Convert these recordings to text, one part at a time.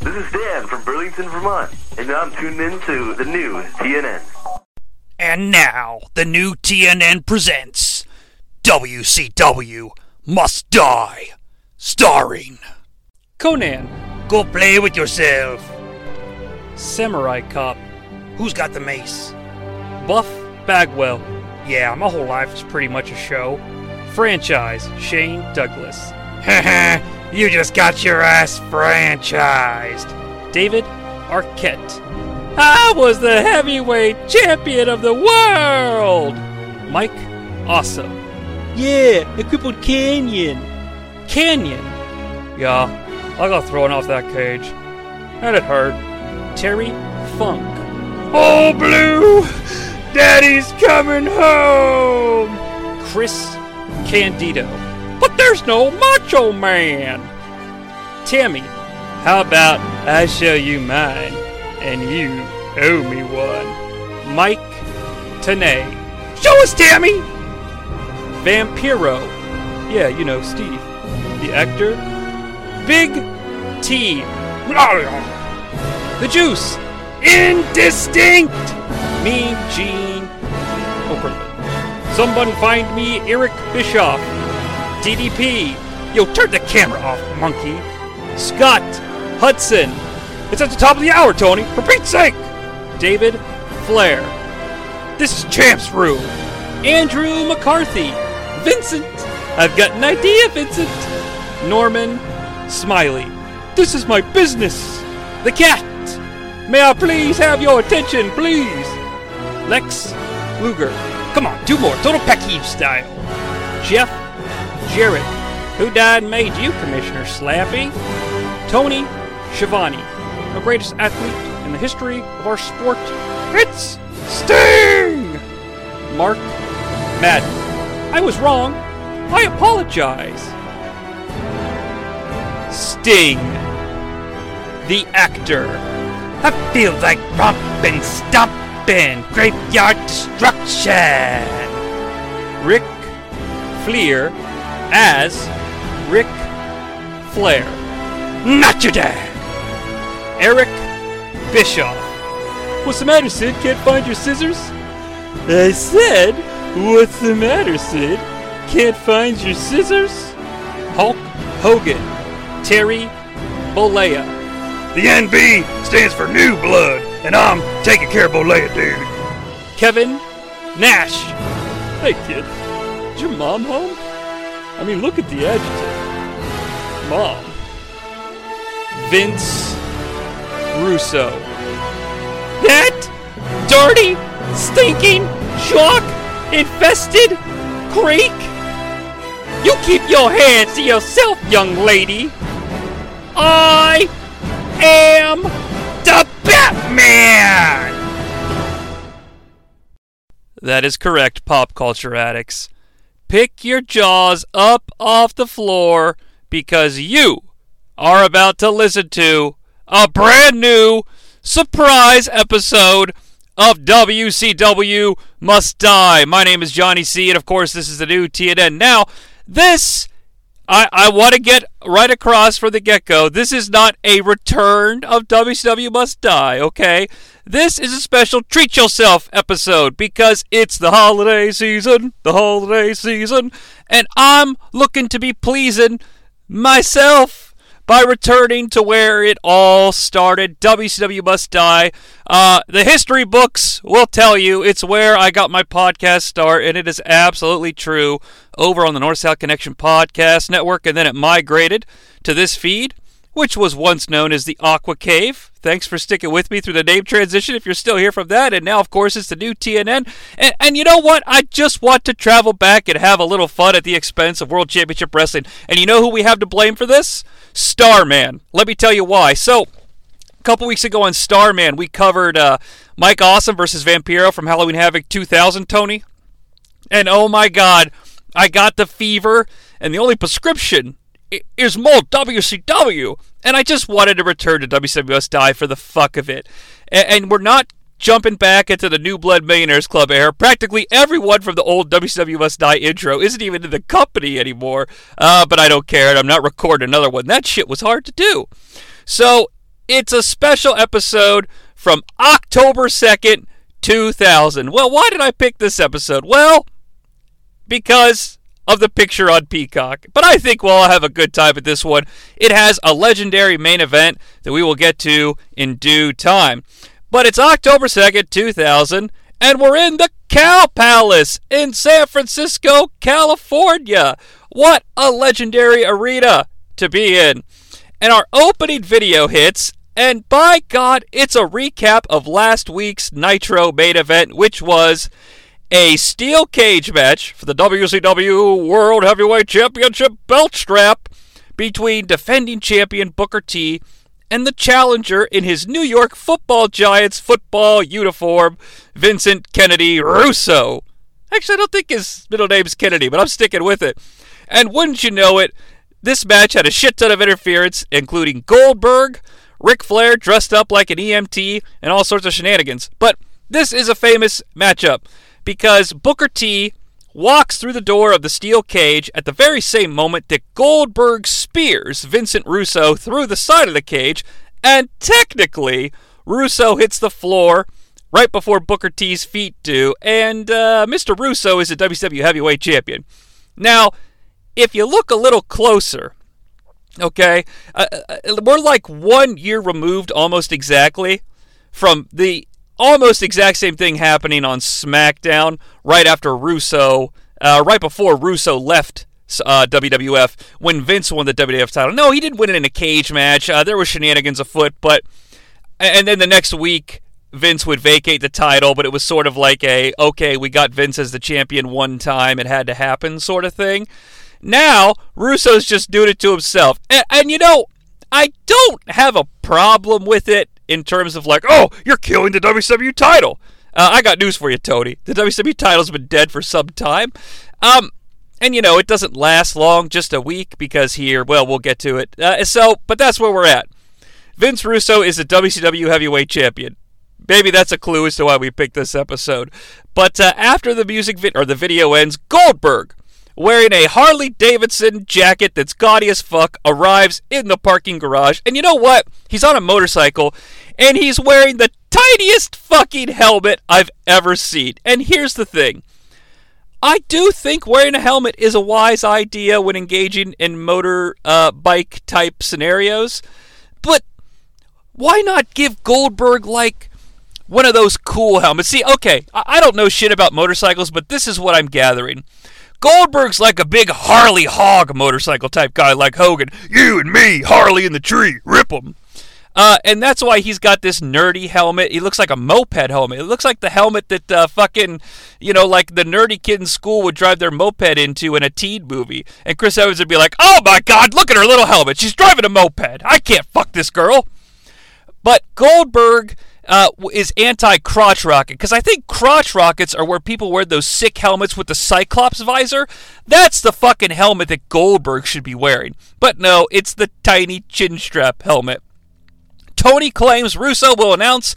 This is Dan from Burlington, Vermont, and I'm tuned in to the new TNN. And now, the new TNN presents WCW Must Die, starring Konnan, Go Play With Yourself. Samurai Cop, Who's got the mace? Buff Bagwell, Yeah, my whole life is pretty much a show. Franchise, Shane Douglas, you just got your ass franchised. David Arquette. I was the heavyweight champion of the world! Mike Awesome. Yeah, the crippled Kanyon. Kanyon. Yeah, I got thrown off that cage. And it hurt. Terry Funk. Oh, Blue! Daddy's coming home! Chris Candido. But there's no Macho Man! Tammy. How about I show you mine and you owe me one? Mike Tenay. Show us, Tammy! Vampiro. Yeah, you know, Steve. The actor. Big T. The Juice. Indistinct! Me, Gene Okerlund. Someone find me Eric Bischoff. DDP. Yo, turn the camera off, monkey. Scott Hudson. It's at the top of the hour, Tony. For Pete's sake. David Flair. This is Champ's Room. Andrew McCarthy. Vincent. I've got an idea, Vincent. Norman Smiley. This is my business. The cat. May I please have your attention, please? Lex Luger. Come on, two more. Total Peck Heave style. Jeff Jarrett. Who died and made you, Commissioner Slappy? Tony Schiavone. The greatest athlete in the history of our sport. It's Sting! Mark Madden. I was wrong. I apologize. Sting. The actor. I feel like romping, stomping, graveyard destruction! Rick Fleer as Ric Flair. Not your dad! Eric Bischoff. What's the matter, Sid? Can't find your scissors? I said, what's the matter, Sid? Can't find your scissors? Hulk Hogan. Terry Bollea. The NB stands for New Blood, and I'm taking care of Bollea, dude. Kevin Nash. Hey, kid. Is your mom home? I mean, look at the adjective. Mom. Vince Russo. That dirty, stinking, chalk infested creek? You keep your hands to yourself, young lady. I am the Batman! That is correct, pop culture addicts. Pick your jaws up off the floor because you are about to listen to a brand new surprise episode of WCW Must Die. My name is Jonnie Sea, and of course, this is the new TNN. Now, this I, I want to get right across from the get go. This is not a return of WCW Must Die, okay? This is a special treat yourself episode because it's the holiday season, the holiday season, and I'm looking to be pleasing myself by returning to where it all started. WCW Must Die. Uh, the history books will tell you it's where I got my podcast start, and it is absolutely true. Over on the North South Connection Podcast Network, and then it migrated to this feed, which was once known as the Aqua Cave. Thanks for sticking with me through the name transition if you're still here from that. And now, of course, it's the new TNN. And, and you know what? I just want to travel back and have a little fun at the expense of World Championship Wrestling. And you know who we have to blame for this? Starman. Let me tell you why. So, a couple weeks ago on Starman, we covered uh, Mike Awesome versus Vampiro from Halloween Havoc 2000, Tony. And oh my God, I got the fever, and the only prescription is more WCW. And I just wanted to return to WCW Die for the fuck of it. A- and we're not jumping back into the New Blood Millionaires Club era. Practically everyone from the old WCW Die intro isn't even in the company anymore. Uh, but I don't care, and I'm not recording another one. That shit was hard to do. So It's a special episode from October 2nd, 2000. Well, why did I pick this episode? Well, because of the picture on Peacock. But I think we'll all have a good time at this one. It has a legendary main event that we will get to in due time. But it's October 2nd, 2000, and we're in the Cow Palace in San Francisco, California. What a legendary arena to be in. And our opening video hits, and by God, it's a recap of last week's Nitro main event, which was a steel cage match for the WCW World Heavyweight Championship belt strap between defending champion Booker T and the challenger in his New York Football Giants football uniform, Vincent Kennedy Russo. Actually, I don't think his middle name's Kennedy, but I'm sticking with it. And wouldn't you know it, this match had a shit ton of interference, including Goldberg, Ric Flair dressed up like an EMT, and all sorts of shenanigans. But this is a famous matchup because Booker T walks through the door of the steel cage at the very same moment that Goldberg spears Vincent Russo through the side of the cage, and technically, Russo hits the floor right before Booker T's feet do, and uh, Mr. Russo is a WCW Heavyweight Champion. Now, if you look a little closer, okay, uh, uh, we're like one year removed almost exactly from the almost exact same thing happening on SmackDown right after Russo, uh, right before Russo left uh, WWF when Vince won the WWF title. No, he didn't win it in a cage match. Uh, there were shenanigans afoot, but and then the next week Vince would vacate the title, but it was sort of like a okay, we got Vince as the champion one time, it had to happen sort of thing. Now Russo's just doing it to himself, and, and you know, I don't have a problem with it in terms of like, oh, you're killing the WCW title. Uh, I got news for you, Tony. The WCW title's been dead for some time. Um, and you know, it doesn't last long, just a week, because here, well, we'll get to it. Uh, so, but that's where we're at. Vince Russo is the WCW heavyweight champion. Maybe that's a clue as to why we picked this episode. But uh, after the music vi- or the video ends, Goldberg, wearing a Harley Davidson jacket that's gaudy as fuck, arrives in the parking garage. And you know what? He's on a motorcycle and he's wearing the tiniest fucking helmet I've ever seen. And here's the thing. I do think wearing a helmet is a wise idea when engaging in motor uh, bike type scenarios, but why not give Goldberg like one of those cool helmets? See, okay, I don't know shit about motorcycles, but this is what I'm gathering. Goldberg's like a big Harley hog motorcycle type guy like Hogan. You and me, Harley in the tree, rip. Uh, and that's why he's got this nerdy helmet. He looks like a moped helmet. It looks like the helmet that uh, fucking, you know, like the nerdy kid in school would drive their moped into in a teen movie. And Chris Evans would be like, oh my god, look at her little helmet. She's driving a moped. I can't fuck this girl. But Goldberg uh, is anti crotch rocket because I think crotch rockets are where people wear those sick helmets with the Cyclops visor. That's the fucking helmet that Goldberg should be wearing. But no, it's the tiny chin strap helmet. Tony claims Russo will announce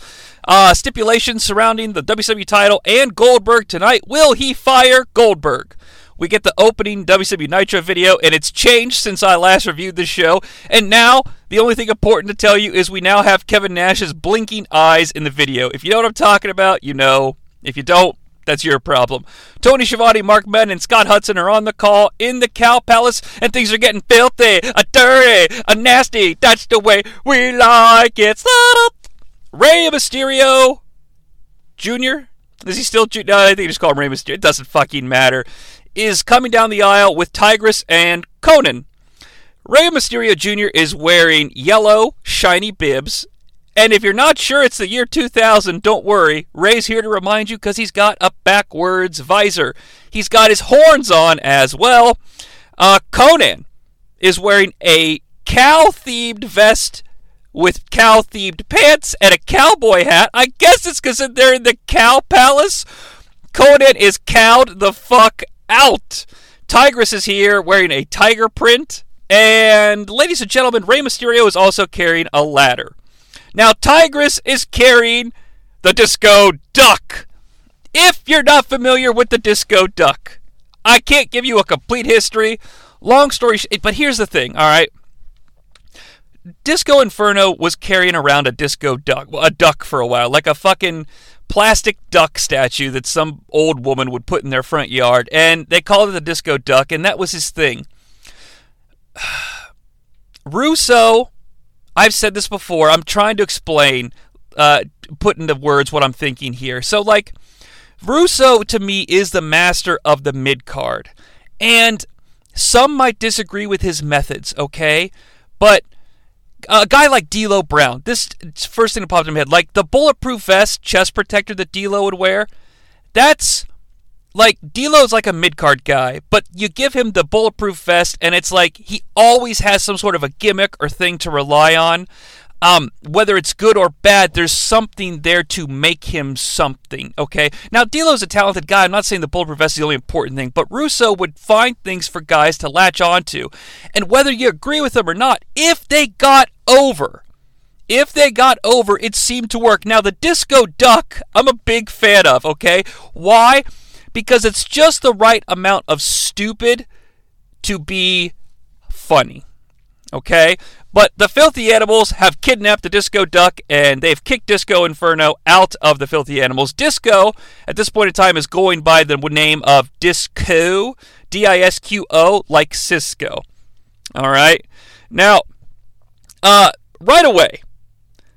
uh, stipulations surrounding the WWE title and Goldberg tonight. Will he fire Goldberg? We get the opening WCW Nitro video, and it's changed since I last reviewed the show. And now, the only thing important to tell you is we now have Kevin Nash's blinking eyes in the video. If you know what I'm talking about, you know. If you don't, that's your problem. Tony Schiavone, Mark Madden, and Scott Hudson are on the call in the Cow Palace, and things are getting filthy, a dirty, a nasty. That's the way we like it. Rey Mysterio Jr. Is he still? No, I think you just call him Rey Mysterio. It doesn't fucking matter is coming down the aisle with Tigress and Konnan. Rey Mysterio Jr. is wearing yellow, shiny bibs. And if you're not sure it's the year 2000, don't worry. Rey's here to remind you because he's got a backwards visor. He's got his horns on as well. Uh, Konnan is wearing a cow themed vest with cow themed pants and a cowboy hat. I guess it's because they're in the cow palace. Konnan is cowed the fuck out. Tigress is here wearing a tiger print. And, ladies and gentlemen, Rey Mysterio is also carrying a ladder. Now, Tigress is carrying the Disco Duck. If you're not familiar with the Disco Duck, I can't give you a complete history. Long story, sh- but here's the thing, all right? Disco Inferno was carrying around a disco duck, a duck for a while, like a fucking plastic duck statue that some old woman would put in their front yard, and they called it the disco duck, and that was his thing. Russo, I've said this before. I'm trying to explain, uh, put into words what I'm thinking here. So, like, Russo to me is the master of the mid card, and some might disagree with his methods. Okay, but a guy like D'Lo Brown, this first thing that popped in my head, like the bulletproof vest chest protector that D'Lo would wear, that's like D'Lo's like a mid card guy, but you give him the bulletproof vest, and it's like he always has some sort of a gimmick or thing to rely on. Um, whether it's good or bad, there's something there to make him something. Okay. Now D'Lo's a talented guy. I'm not saying the bulletproof vest is the only important thing, but Russo would find things for guys to latch onto, and whether you agree with them or not, if they got over, if they got over, it seemed to work. Now the disco duck, I'm a big fan of. Okay. Why? Because it's just the right amount of stupid to be funny. Okay? But the filthy animals have kidnapped the disco duck and they've kicked Disco Inferno out of the filthy animals. Disco, at this point in time, is going by the name of Disco, D I S Q O, like Cisco. All right? Now, uh, right away,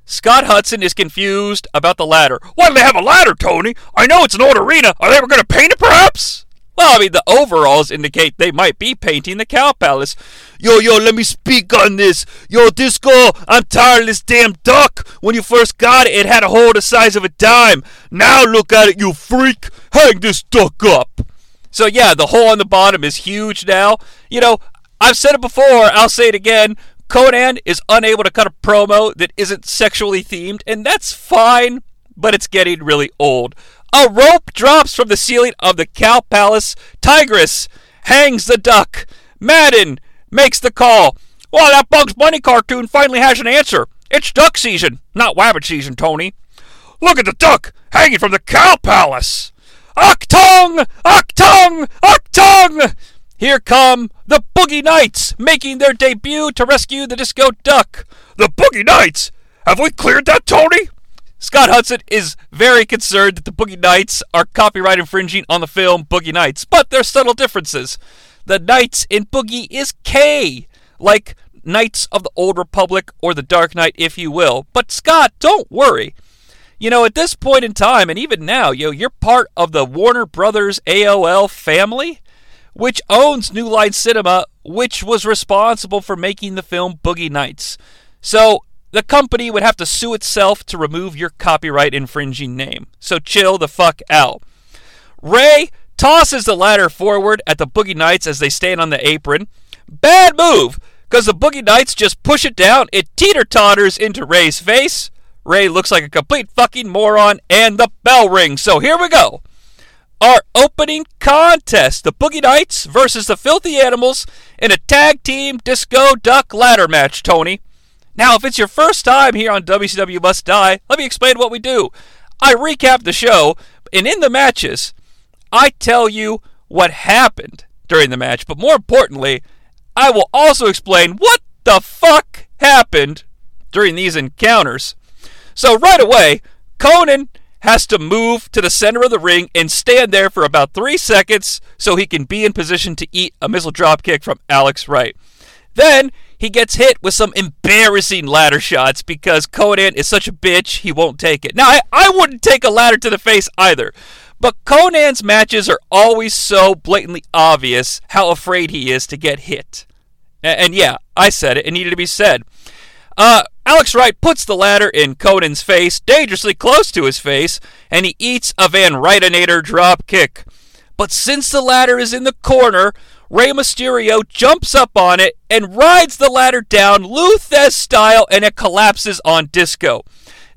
Scott Hudson is confused about the ladder. Why do they have a ladder, Tony? I know it's an old arena. Are they ever going to paint it, perhaps? Well, I mean, the overalls indicate they might be painting the Cow Palace. Yo, yo, let me speak on this. Yo, Disco, I'm tired of this damn duck. When you first got it, it had a hole the size of a dime. Now look at it, you freak. Hang this duck up. So, yeah, the hole on the bottom is huge now. You know, I've said it before, I'll say it again. Konnan is unable to cut a promo that isn't sexually themed, and that's fine, but it's getting really old. A rope drops from the ceiling of the Cow Palace. Tigress hangs the duck. Madden makes the call. Well, that Bugs Bunny cartoon finally has an answer. It's duck season, not wabbit season, Tony. Look at the duck hanging from the Cow Palace. Achtung! Achtung! Achtung! Here come the Boogie Knights making their debut to rescue the Disco Duck. The Boogie Knights? Have we cleared that, Tony? Scott Hudson is very concerned that the Boogie Knights are copyright infringing on the film Boogie Nights, but there's subtle differences. The Knights in Boogie is K, like Knights of the Old Republic or the Dark Knight, if you will. But Scott, don't worry. You know, at this point in time, and even now, yo, you're part of the Warner Brothers AOL family, which owns New Line Cinema, which was responsible for making the film Boogie Nights. So the company would have to sue itself to remove your copyright infringing name. So chill the fuck out. Rey tosses the ladder forward at the Boogie Knights as they stand on the apron. Bad move, because the Boogie Knights just push it down. It teeter totters into Rey's face. Rey looks like a complete fucking moron, and the bell rings. So here we go. Our opening contest the Boogie Knights versus the Filthy Animals in a tag team disco duck ladder match, Tony. Now, if it's your first time here on WCW Must Die, let me explain what we do. I recap the show, and in the matches, I tell you what happened during the match, but more importantly, I will also explain what the fuck happened during these encounters. So, right away, Konnan has to move to the center of the ring and stand there for about three seconds so he can be in position to eat a missile dropkick from Alex Wright. Then he gets hit with some embarrassing ladder shots because Konnan is such a bitch, he won't take it. Now, I, I wouldn't take a ladder to the face either, but Konnan's matches are always so blatantly obvious how afraid he is to get hit. And, and yeah, I said it, it needed to be said. Uh, Alex Wright puts the ladder in Konnan's face, dangerously close to his face, and he eats a Van Wrightenator drop kick. But since the ladder is in the corner, Rey Mysterio jumps up on it and rides the ladder down Lou Thesz style and it collapses on Disco.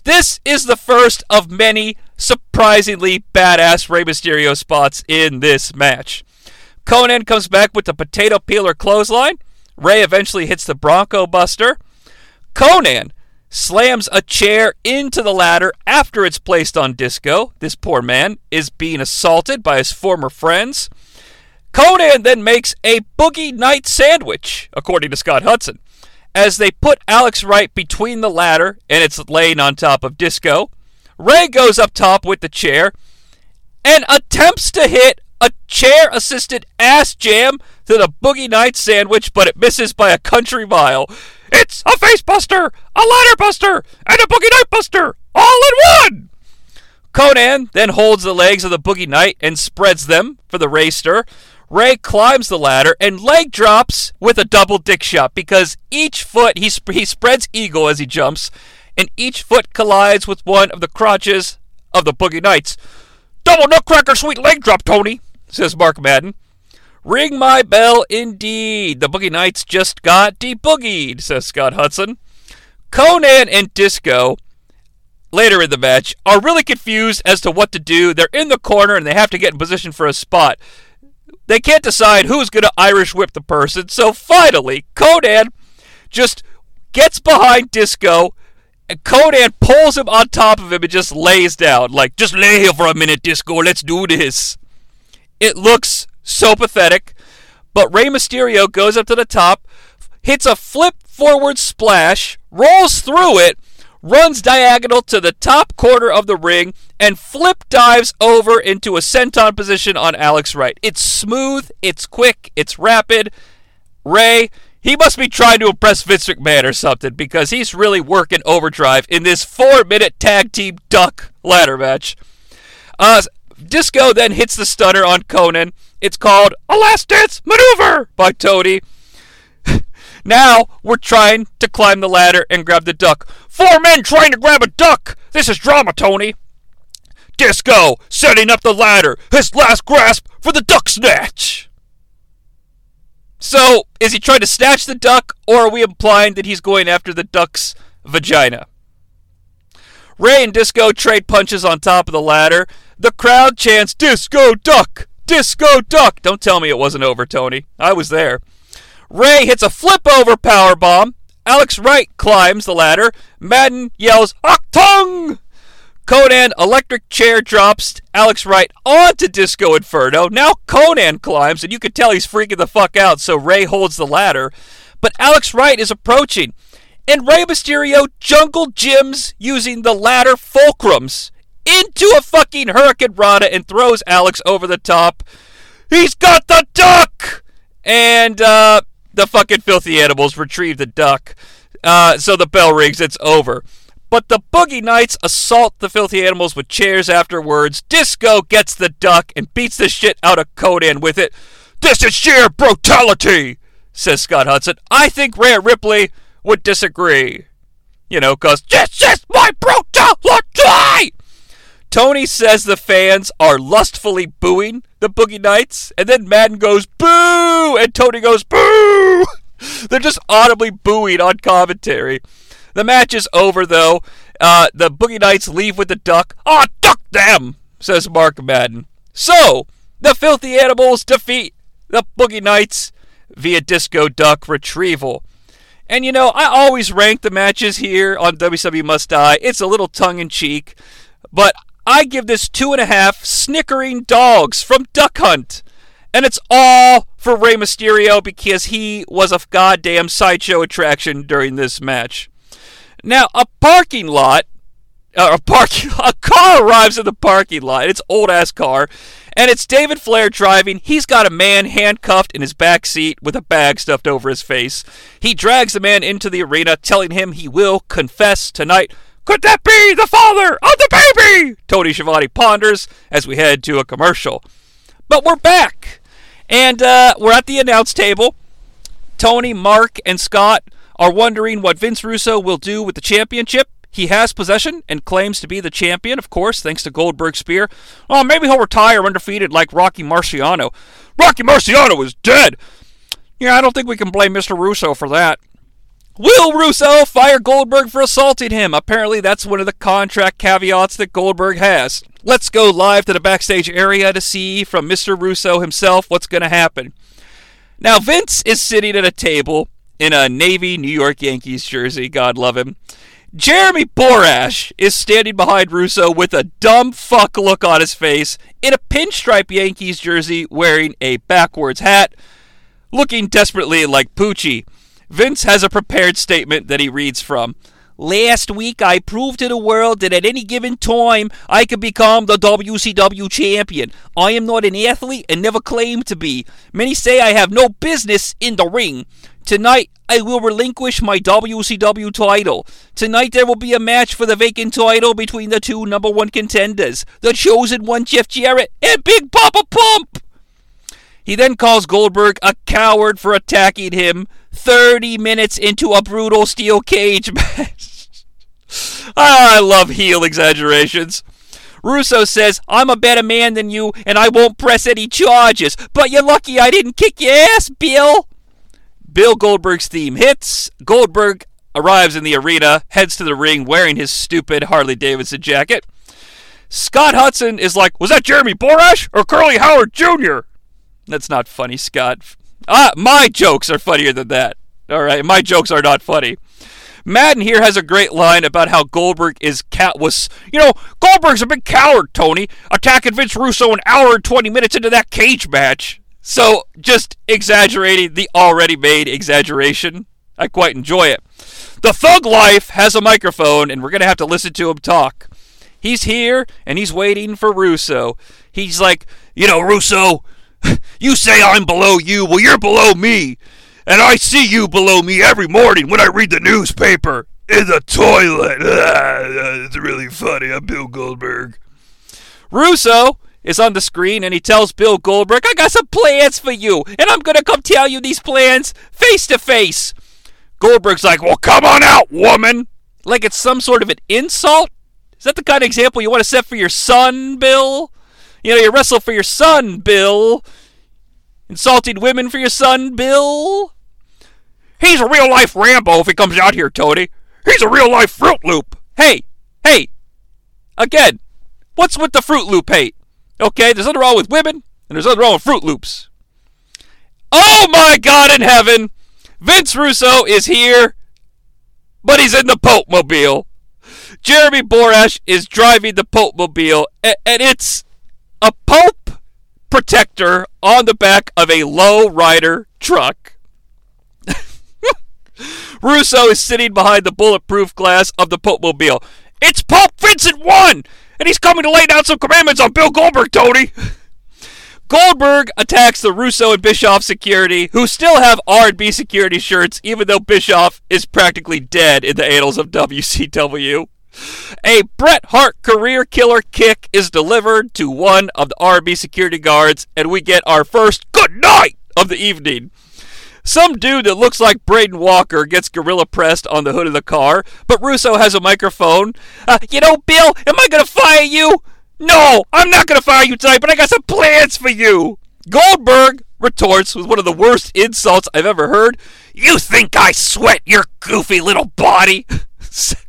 This is the first of many surprisingly badass Rey Mysterio spots in this match. Konnan comes back with the potato peeler clothesline. Rey eventually hits the Bronco Buster. Konnan slams a chair into the ladder after it's placed on Disco. This poor man is being assaulted by his former friends. Konnan then makes a Boogie Knight sandwich, according to Scott Hudson. as they put Alex Wright between the ladder and it's laying on top of Disco. Rey goes up top with the chair and attempts to hit a chair assisted ass jam to the Boogie Knights sandwich, but it misses by a country mile. It's a face buster, a ladder buster, and a Boogie Knight buster all in one! Konnan then holds the legs of the Boogie Knight and spreads them for the Ray stir. Rey climbs the ladder and leg drops with a double dick shot because each foot he, sp- he spreads eagle as he jumps, and each foot collides with one of the crotches of the Boogie Knights. Double nutcracker sweet leg drop, Tony, says Mark Madden. Ring my bell indeed. The Boogie Knights just got deboogied, says Scott Hudson. Konnan and Disco later in the match are really confused as to what to do. They're in the corner and they have to get in position for a spot. They can't decide who's going to Irish whip the person. So finally, Konnan just gets behind Disco and Konnan pulls him on top of him and just lays down. Like, just lay here for a minute, Disco. Let's do this. It looks so pathetic. But Rey Mysterio goes up to the top, hits a flip forward splash, rolls through it, runs diagonal to the top corner of the ring, and flip dives over into a senton position on Alex Wright. It's smooth, it's quick, it's rapid. Rey, he must be trying to impress Vince McMahon or something because he's really working overdrive in this four minute tag team duck ladder match. Uh, Disco then hits the stunner on Konnan. It's called a last dance maneuver by Tony. Now we're trying to climb the ladder and grab the duck. Four men trying to grab a duck. This is drama, Tony. Disco setting up the ladder. His last grasp for the duck snatch. So, is he trying to snatch the duck, or are we implying that he's going after the duck's vagina? Rey and Disco trade punches on top of the ladder. The crowd chants, Disco Duck! Disco Duck! Don't tell me it wasn't over, Tony. I was there. Rey hits a flip over power bomb. Alex Wright climbs the ladder. Madden yells, Octung! Konnan electric chair drops Alex Wright onto Disco Inferno. Now Konnan climbs, and you can tell he's freaking the fuck out, so Rey holds the ladder. But Alex Wright is approaching, and Rey Mysterio jungle gyms using the ladder fulcrums into a fucking hurricanrana and throws Alex over the top. He's got the duck! And, uh, the fucking filthy animals retrieve the duck. Uh, so the bell rings, it's over. But the Boogie Knights assault the filthy animals with chairs afterwards. Disco gets the duck and beats the shit out of Konnan with it. This is sheer brutality, says Scott Hudson. I think Rhea Ripley would disagree. You know, because this is my brutality! Tony says the fans are lustfully booing the Boogie Knights, and then Madden goes, boo! And Tony goes, boo! They're just audibly booing on commentary. The match is over, though. Uh, the Boogie Knights leave with the duck. Ah, oh, duck them, says Mark Madden. So, the Filthy Animals defeat the Boogie Knights via Disco Duck retrieval. And you know, I always rank the matches here on WWE Must Die. It's a little tongue in cheek, but I give this two and a half snickering dogs from Duck Hunt. And it's all for Rey Mysterio because he was a goddamn sideshow attraction during this match. Now, a parking lot, uh, a parking, a car arrives in the parking lot. It's old ass car, and it's David Flair driving. He's got a man handcuffed in his back seat with a bag stuffed over his face. He drags the man into the arena, telling him he will confess tonight. Could that be the father of the baby? Tony Schiavone ponders as we head to a commercial. But we're back, and uh, we're at the announce table. Tony, Mark, and Scott are wondering what Vince Russo will do with the championship. He has possession and claims to be the champion, of course, thanks to Goldberg's spear. Oh, maybe he'll retire undefeated like Rocky Marciano. Rocky Marciano is dead! Yeah, I don't think we can blame Mr. Russo for that. Will Russo fire Goldberg for assaulting him? Apparently, that's one of the contract caveats that Goldberg has. Let's go live to the backstage area to see from Mr. Russo himself what's going to happen. Now, Vince is sitting at a table in a Navy New York Yankees jersey. God love him. Jeremy Borash is standing behind Russo with a dumb fuck look on his face in a pinstripe Yankees jersey wearing a backwards hat, looking desperately like Poochie. Vince has a prepared statement that he reads from. Last week, I proved to the world that at any given time, I could become the WCW champion. I am not an athlete and never claimed to be. Many say I have no business in the ring. Tonight, I will relinquish my WCW title. Tonight, there will be a match for the vacant title between the two number one contenders, the chosen one, Jeff Jarrett, and Big Papa Pump. He then calls Goldberg a coward for attacking him 30 minutes into a brutal steel cage match. Ah, I love heel exaggerations. Russo says, I'm a better man than you, and I won't press any charges. But you're lucky I didn't kick your ass, Bill. Bill Goldberg's theme hits. Goldberg arrives in the arena, heads to the ring wearing his stupid Harley Davidson jacket. Scott Hudson is like, Was that Jeremy Borash or Curly Howard Jr.? That's not funny, Scott. Ah, my jokes are funnier than that. All right, my jokes are not funny. Madden here has a great line about how Goldberg is cat was. You know, Goldberg's a big coward, Tony, attacking Vince Russo an hour and twenty minutes into that cage match. So just exaggerating the already made exaggeration. I quite enjoy it. The Thug Life has a microphone, and we're gonna have to listen to him talk. He's here and he's waiting for Russo. He's like, you know, Russo, you say I'm below you. Well, you're below me. And I see you below me every morning when I read the newspaper in the toilet. it's really funny. I'm Bill Goldberg. Russo is on the screen and he tells Bill Goldberg, I got some plans for you, and I'm going to come tell you these plans face to face. Goldberg's like, Well, come on out, woman. Like it's some sort of an insult? Is that the kind of example you want to set for your son, Bill? You know, you wrestle for your son, Bill. Insulting women for your son, Bill? He's a real life Rambo if he comes out here, Tony. He's a real life Fruit Loop. Hey, hey. Again, what's with the Fruit Loop hate? Okay, there's nothing wrong with women, and there's nothing wrong with Fruit Loops. Oh my God in heaven! Vince Russo is here, but he's in the Pope Mobile. Jeremy Borash is driving the Pope Mobile, and it's a Pope protector on the back of a low rider truck. Russo is sitting behind the bulletproof glass of the Pope Mobile. It's Pope Vincent 1! And he's coming to lay down some commandments on Bill Goldberg, Tony! Goldberg attacks the Russo and Bischoff security, who still have R&B security shirts, even though Bischoff is practically dead in the annals of WCW. A Bret Hart career killer kick is delivered to one of the R&B security guards, and we get our first good night of the evening. Some dude that looks like Braden Walker gets gorilla pressed on the hood of the car, but Russo has a microphone. Uh, you know, Bill, am I going to fire you? No, I'm not going to fire you tonight, but I got some plans for you. Goldberg retorts with one of the worst insults I've ever heard. You think I sweat your goofy little body?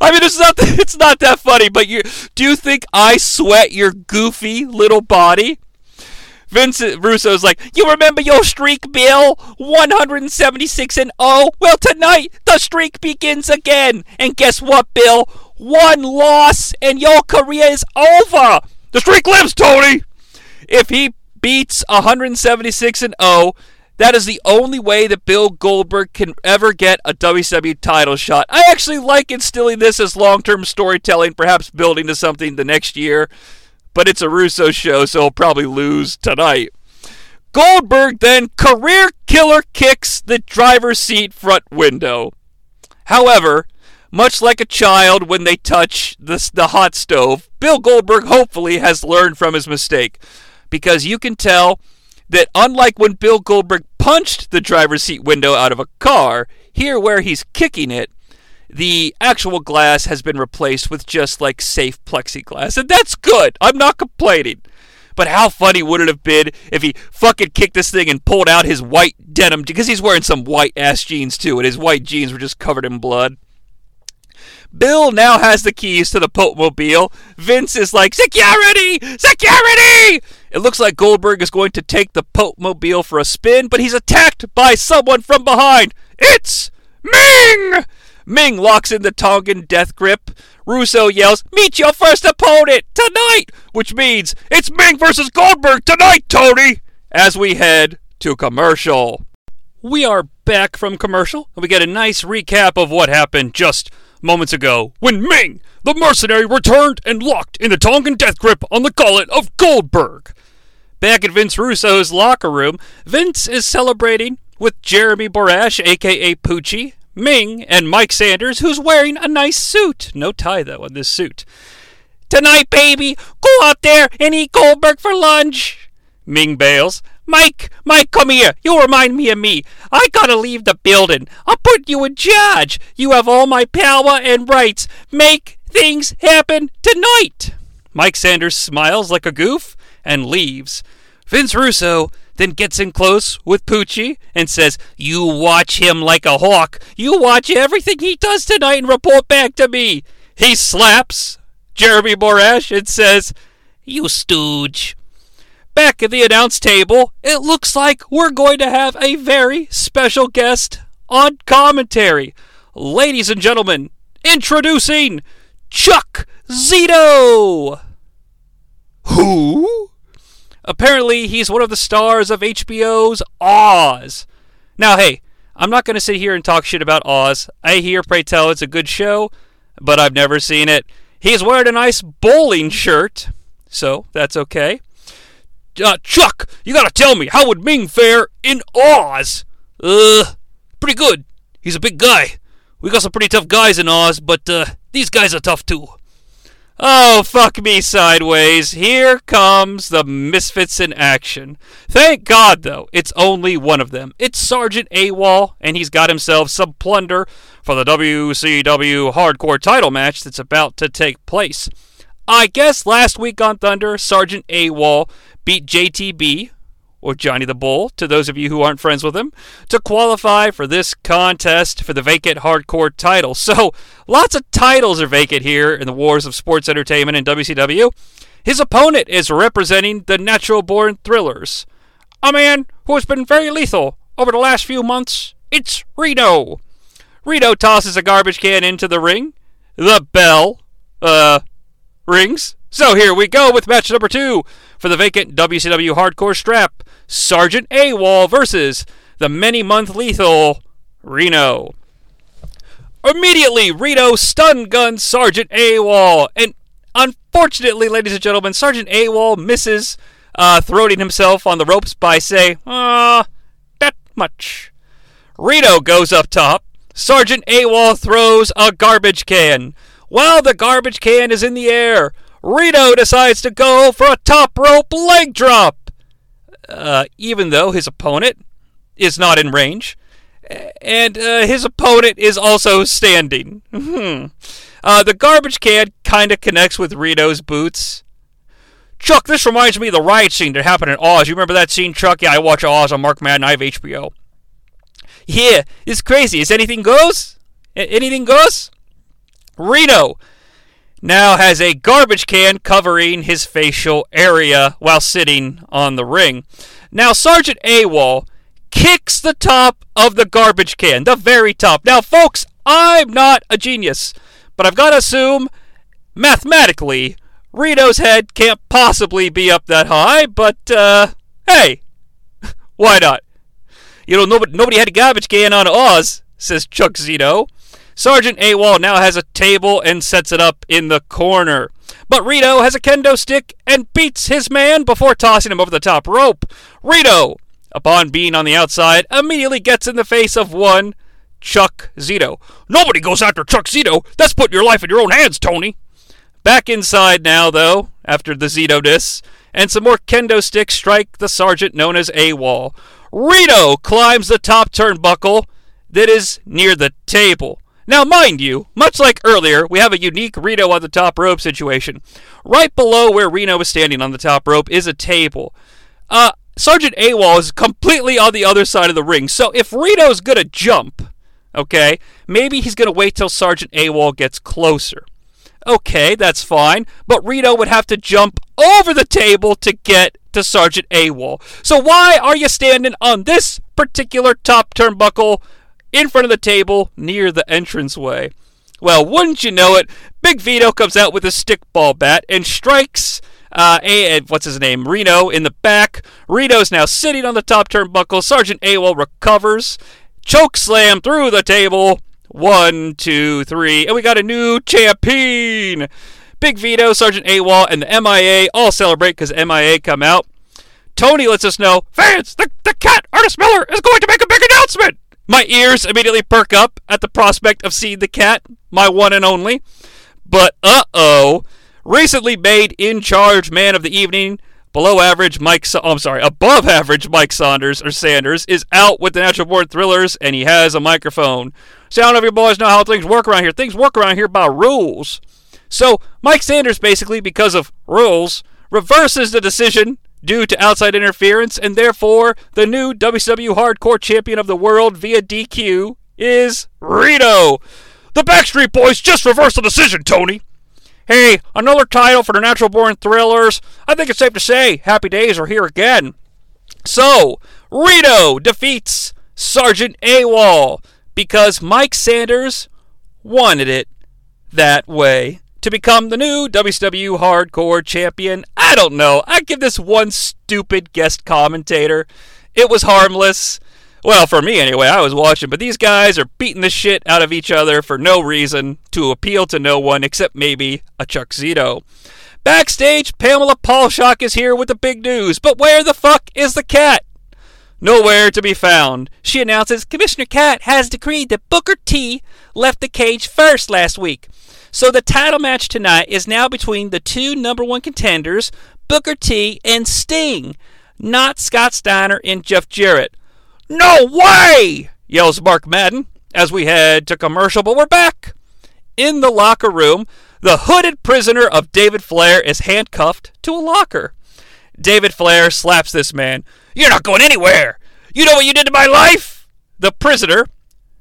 I mean, it's not it's not that funny, but you do you think I sweat your goofy little body? Vincent Russo's like, you remember your streak, Bill? 176 and 0. Well, tonight the streak begins again, and guess what, Bill? One loss, and your career is over. The streak lives, Tony. If he beats 176 and 0, that is the only way that Bill Goldberg can ever get a WCW title shot. I actually like instilling this as long term storytelling, perhaps building to something the next year, but it's a Russo show, so he'll probably lose tonight. Goldberg then career killer kicks the driver's seat front window. However, much like a child when they touch the, the hot stove, Bill Goldberg hopefully has learned from his mistake because you can tell that unlike when Bill Goldberg punched the driver's seat window out of a car, here where he's kicking it, the actual glass has been replaced with just like safe plexiglass. And that's good. I'm not complaining. But how funny would it have been if he fucking kicked this thing and pulled out his white denim because he's wearing some white ass jeans too, and his white jeans were just covered in blood. Bill now has the keys to the Pope Mobile. Vince is like, Security! Security! It looks like Goldberg is going to take the Pope Mobile for a spin, but he's attacked by someone from behind. It's Ming! Ming locks in the Tongan death grip. Russo yells, Meet your first opponent tonight! Which means it's Ming versus Goldberg tonight, Tony! As we head to commercial. We are back from commercial, and we get a nice recap of what happened just moments ago when Ming, the mercenary, returned and locked in the Tongan death grip on the gullet of Goldberg. Back at Vince Russo's locker room, Vince is celebrating with Jeremy Borash, aka Poochie, Ming, and Mike Sanders, who's wearing a nice suit. No tie, though, on this suit. Tonight, baby, go out there and eat Goldberg for lunch. Ming bails. Mike, Mike, come here. You remind me of me. I gotta leave the building. I'll put you in charge. You have all my power and rights. Make things happen tonight. Mike Sanders smiles like a goof and leaves. Vince Russo then gets in close with Poochie and says, You watch him like a hawk. You watch everything he does tonight and report back to me. He slaps Jeremy Borash and says, You stooge. Back at the announce table, it looks like we're going to have a very special guest on commentary. Ladies and gentlemen, introducing Chuck Zito. Who? Apparently, he's one of the stars of HBO's Oz. Now, hey, I'm not going to sit here and talk shit about Oz. I hear, pray tell, it's a good show, but I've never seen it. He's wearing a nice bowling shirt, so that's okay. Uh, Chuck, you gotta tell me, how would Ming fare in Oz? Uh, pretty good. He's a big guy. We got some pretty tough guys in Oz, but uh, these guys are tough too. Oh, fuck me sideways. Here comes the Misfits in action. Thank God, though, it's only one of them. It's Sergeant AWOL, and he's got himself some plunder for the WCW Hardcore title match that's about to take place. I guess last week on Thunder, Sergeant AWOL beat JTB, or Johnny the Bull, to those of you who aren't friends with him, to qualify for this contest for the vacant hardcore title. So, lots of titles are vacant here in the wars of sports entertainment in WCW. His opponent is representing the Natural Born Thrillers, a man who has been very lethal over the last few months. It's Reno. Reno tosses a garbage can into the ring. The bell, uh, rings. So here we go with match number two for the vacant WCW Hardcore strap Sergeant AWOL versus the many month lethal Reno. Immediately, Reno stun guns Sergeant AWOL, and unfortunately, ladies and gentlemen, Sergeant AWOL misses uh, throating himself on the ropes by, say, ah, that much. Reno goes up top. Sergeant AWOL throws a garbage can. While the garbage can is in the air, Reno decides to go for a top rope leg drop. Uh, even though his opponent is not in range, and uh, his opponent is also standing. Hmm. uh, the garbage can kind of connects with Rito's boots. Chuck, this reminds me of the riot scene that happened in Oz. You remember that scene, Chuck? Yeah, I watch Oz on Mark Madden. I have HBO. Yeah, it's crazy. Is anything goes? A- anything goes? Reno now has a garbage can covering his facial area while sitting on the ring. Now, Sergeant AWOL kicks the top of the garbage can, the very top. Now, folks, I'm not a genius, but I've got to assume mathematically Reno's head can't possibly be up that high, but uh, hey, why not? You know, nobody, nobody had a garbage can on Oz, says Chuck Zito. Sergeant AWOL now has a table and sets it up in the corner. But Rito has a kendo stick and beats his man before tossing him over the top rope. Rito, upon being on the outside, immediately gets in the face of one Chuck Zito. Nobody goes after Chuck Zito. That's putting your life in your own hands, Tony. Back inside now, though, after the Zito diss, and some more kendo sticks strike the sergeant known as AWOL. Rito climbs the top turnbuckle that is near the table. Now, mind you, much like earlier, we have a unique Reno on the top rope situation. Right below where Reno is standing on the top rope is a table. Uh, Sergeant AWOL is completely on the other side of the ring, so if Reno's gonna jump, okay, maybe he's gonna wait till Sergeant AWOL gets closer. Okay, that's fine, but Reno would have to jump over the table to get to Sergeant AWOL. So why are you standing on this particular top turnbuckle in front of the table near the entranceway. Well, wouldn't you know it, Big Vito comes out with a stickball bat and strikes Uh, what's his name? Reno in the back. Reno's now sitting on the top turnbuckle. Sergeant AWOL recovers. Choke slam through the table. One, two, three. And we got a new champion. Big Vito, Sergeant AWOL, and the MIA all celebrate because MIA come out. Tony lets us know, fans, the, the cat, Ernest Miller, is going to make a big announcement. My ears immediately perk up at the prospect of seeing the cat, my one and only. But uh oh, recently made in charge man of the evening, below average Mike, oh, I'm sorry, above average Mike Saunders or Sanders is out with the Natural Born Thrillers, and he has a microphone. So I don't know if you boys know how things work around here. Things work around here by rules. So Mike Sanders basically, because of rules, reverses the decision due to outside interference, and therefore the new WCW Hardcore Champion of the World via DQ is Reno. The Backstreet Boys just reversed the decision, Tony. Hey, another title for the Natural Born Thrillers. I think it's safe to say Happy Days are here again. So, Reno defeats Sergeant AWOL because Mike Sanders wanted it that way to become the new WCW Hardcore Champion. I don't know. I give this one stupid guest commentator. It was harmless. Well, for me anyway, I was watching, but these guys are beating the shit out of each other for no reason to appeal to no one except maybe a Chuck Zito. Backstage, Pamela Paulshock is here with the big news, but where the fuck is the cat? Nowhere to be found. She announces Commissioner Cat has decreed that Booker T left the cage first last week. So the title match tonight is now between the two number one contenders, Booker T and Sting, not Scott Steiner and Jeff Jarrett. No way! yells Mark Madden as we head to commercial, but we're back. In the locker room, the hooded prisoner of David Flair is handcuffed to a locker. David Flair slaps this man. You're not going anywhere! You know what you did to my life? The prisoner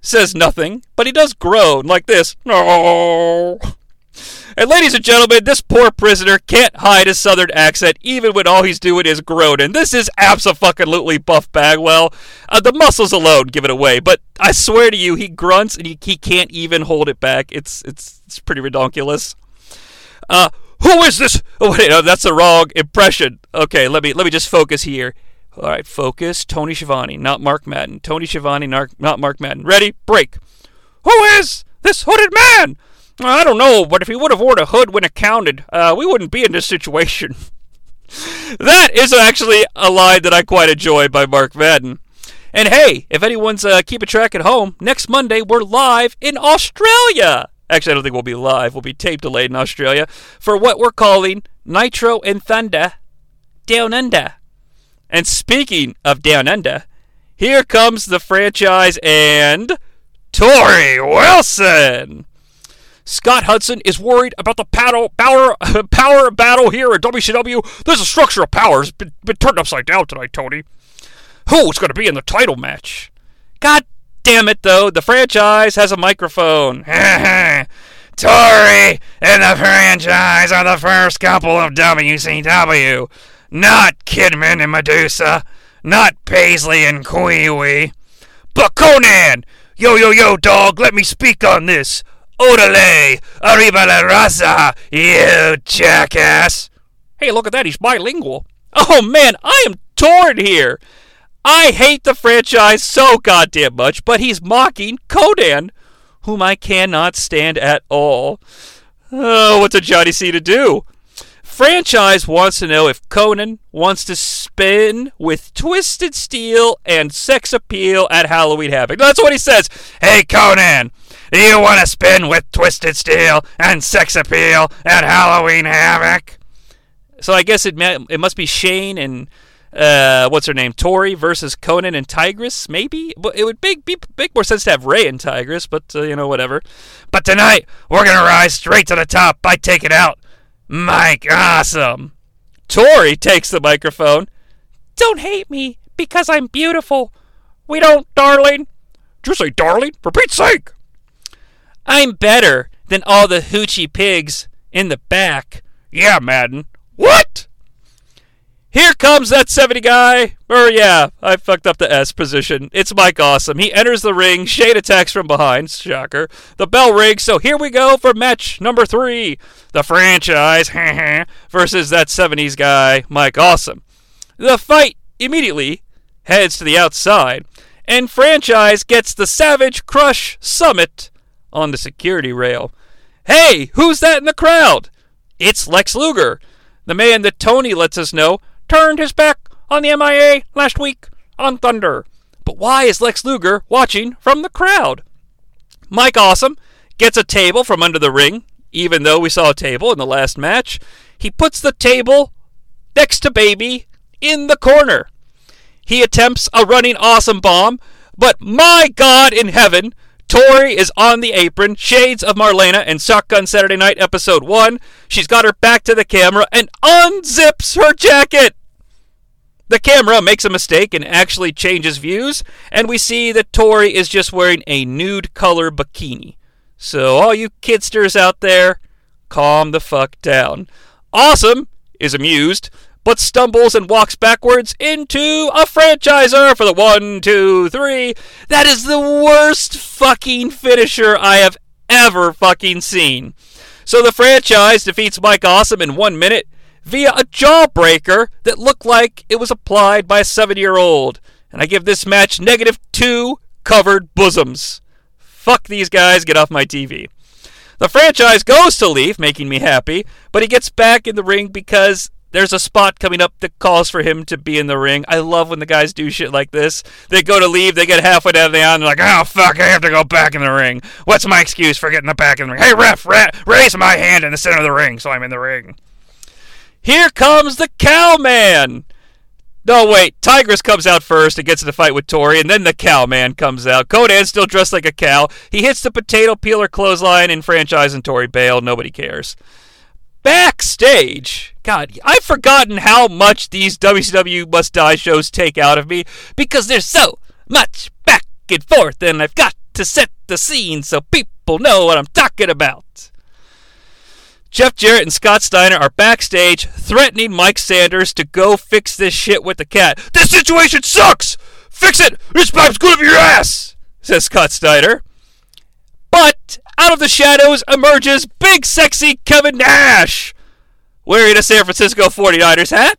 says nothing, but he does groan like this. No. And ladies and gentlemen, this poor prisoner can't hide his southern accent even when all he's doing is groaning. This is absolutely Buff Bagwell. Uh, the muscles alone give it away, but I swear to you, he grunts and he, he can't even hold it back. It's it's it's pretty ridiculous. Uh, who is this? Oh wait, no, that's the wrong impression. Okay, let me let me just focus here. All right, focus. Tony Schiavone, not Mark Madden. Tony Schiavone, not Mark Madden. Ready? Break. Who is this hooded man? I don't know, but if he would have worn a hood when it counted, uh, we wouldn't be in this situation. that is actually a line that I quite enjoy by Mark Madden. And hey, if anyone's uh, keeping track at home, next Monday we're live in Australia. Actually, I don't think we'll be live. We'll be tape delayed in Australia for what we're calling Nitro and Thunder Down Under. And speaking of Down Under, here comes the franchise and Torrie Wilson. Scott Hudson is worried about the paddle, power, power battle here at WCW. There's a structure of power has been, been turned upside down tonight, Tony. Who's going to be in the title match? God damn it, though. The franchise has a microphone. Torrie and the franchise are the first couple of WCW. Not Kidman and Medusa. Not Paisley and Kwee Wee. But Konnan! Yo, yo, yo, dog, let me speak on this. Orale! Arriba la raza! You jackass! Hey, look at that, he's bilingual. Oh man, I am torn here! I hate the franchise so goddamn much, but he's mocking Konnan, whom I cannot stand at all. Oh, what's a Jonnie Sea to do? Franchise wants to know if Konnan wants to spin with Twisted Steel and sex appeal at Halloween Havoc. That's what he says. Hey, Konnan, do you want to spin with Twisted Steel and sex appeal at Halloween Havoc? So I guess it it must be Shane and uh, what's her name, Torrie versus Konnan and Tigress, maybe. But it would make be, make more sense to have Rey and Tigress, but uh, you know whatever. But tonight we're gonna rise straight to the top by taking out Mike Awesome. Torrie takes the microphone. Don't hate me because I'm beautiful. We don't, darling. Did you say darling? For Pete's sake. I'm better than all the hoochie pigs in the back. Yeah, Madden. What? Here comes that 70 guy. Or, yeah, I fucked up the S position. It's Mike Awesome. He enters the ring. Shane attacks from behind. Shocker. The bell rings. So here we go for match number three. The franchise versus that 70s guy, Mike Awesome. The fight immediately heads to the outside, and franchise gets the Savage Crush Summit on the security rail. Hey, who's that in the crowd? It's Lex Luger, the man that Tony lets us know turned his back on the MIA last week on Thunder. But why is Lex Luger watching from the crowd? Mike Awesome gets a table from under the ring, even though we saw a table in the last match. He puts the table next to Baby in the corner. He attempts a running awesome bomb, but my God in heaven, Torrie is on the apron, shades of Marlena and Shotgun Saturday Night episode 1. She's got her back to the camera and unzips her jacket. The camera makes a mistake and actually changes views, and we see that Torrie is just wearing a nude color bikini. So, all you kidsters out there, calm the fuck down. Awesome is amused, but stumbles and walks backwards into a franchiser for the one, two, three. That is the worst fucking finisher I have ever fucking seen. So the franchise defeats Mike Awesome in one minute via a jawbreaker that looked like it was applied by a seven year old. And I give this match negative two covered bosoms. Fuck these guys, get off my TV. The franchise goes to leave, making me happy, but he gets back in the ring because there's a spot coming up that calls for him to be in the ring. I love when the guys do shit like this. They go to leave, they get halfway down the aisle, and they're like, oh, fuck, I have to go back in the ring. What's my excuse for getting back in the ring? Hey, ref, ra- raise my hand in the center of the ring so I'm in the ring. Here comes the cowman. No, wait. Tigress comes out first and gets in a fight with Torrie, and then the cowman comes out. Konnan still dressed like a cow. He hits the potato peeler clothesline in franchise, and Torrie bail. Nobody cares. Backstage, God, I've forgotten how much these WCW Must Die shows take out of me because there's so much back and forth, and I've got to set the scene so people know what I'm talking about. Jeff Jarrett and Scott Steiner are backstage threatening Mike Sanders to go fix this shit with the cat. This situation sucks! Fix it! This pipe's good for your ass! Says Scott Steiner. But out of the shadows emerges big sexy Kevin Nash wearing a San Francisco 49ers hat.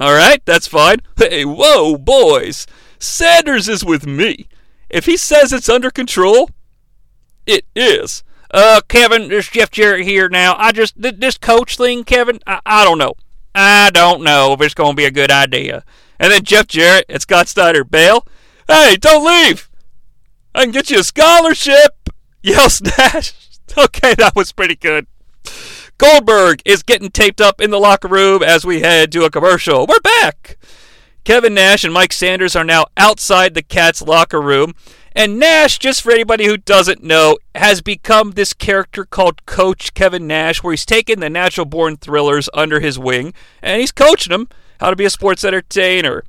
Alright, that's fine. Hey, whoa, boys. Sanders is with me. If he says it's under control, it is. Uh, Kevin, there's Jeff Jarrett here now. I just, th- this coach thing, Kevin, I, I don't know. I don't know if it's going to be a good idea. And then Jeff Jarrett and Scott Steiner bail. Hey, don't leave. I can get you a scholarship. Yells Nash. Okay, that was pretty good. Goldberg is getting taped up in the locker room as we head to a commercial. We're back. Kevin Nash and Mike Sanders are now outside the Cats locker room. And Nash, just for anybody who doesn't know, has become this character called Coach Kevin Nash, where he's taken the natural born thrillers under his wing and he's coaching them how to be a sports entertainer.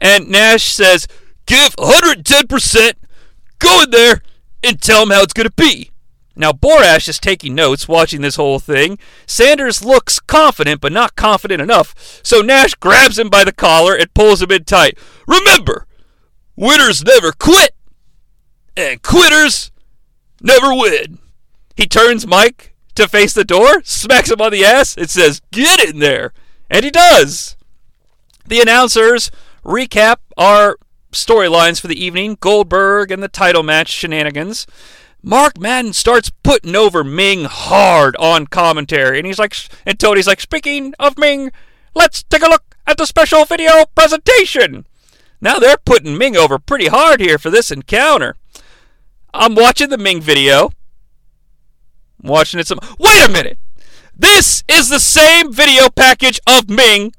And Nash says, Give 110%, go in there, and tell him how it's going to be. Now, Borash is taking notes watching this whole thing. Sanders looks confident, but not confident enough, so Nash grabs him by the collar and pulls him in tight. Remember, winners never quit and quitters never win. He turns Mike to face the door, smacks him on the ass, and says, Get in there! And he does. The announcers recap our storylines for the evening Goldberg and the title match shenanigans. Mark Madden starts putting over Ming hard on commentary, and he's like, and Tony's like, speaking of Ming, let's take a look at the special video presentation. Now they're putting Ming over pretty hard here for this encounter. I'm watching the Ming video. I'm watching it some. Wait a minute! This is the same video package of Ming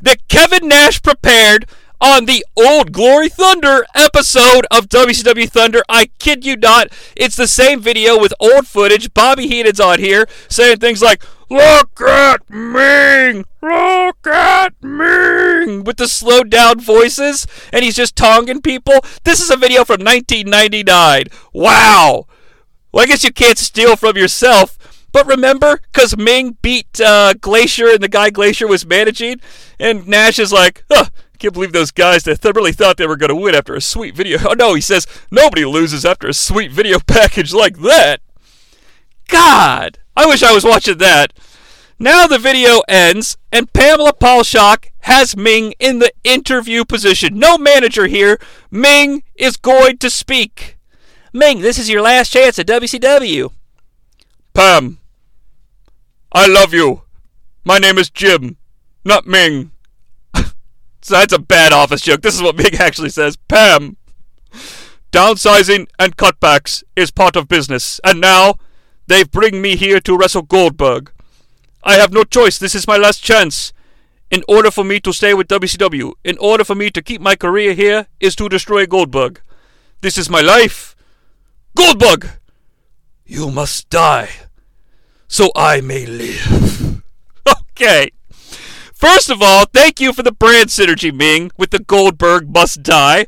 that Kevin Nash prepared on the old Glory Thunder episode of WCW Thunder. I kid you not. It's the same video with old footage. Bobby Heenan's on here saying things like, Look at Ming! Look at Ming! With the slowed down voices, and he's just tonguing people. This is a video from 1999. Wow! Well, I guess you can't steal from yourself, But remember, because Ming beat uh, Glacier and the guy Glacier was managing, and Nash is like, huh, I can't believe those guys that th- really thought they were going to win after a sweet video. Oh no, he says, nobody loses after a sweet video package like that. God, I wish I was watching that. Now the video ends, and Pamela Paulshock has Ming in the interview position. No manager here. Ming is going to speak. Ming, this is your last chance at WCW. Pam, I love you. My name is Jim, not Ming. So that's a bad office joke. This is what Ming actually says. Pam, downsizing and cutbacks is part of business, and now they bring me here to wrestle Goldberg. I have no choice. This is my last chance. In order for me to stay with WCW, in order for me to keep my career here, is to destroy Goldberg. This is my life. Goldberg, you must die, so I may live. okay. First of all, thank you for the brand synergy, Ming, with the Goldberg must die.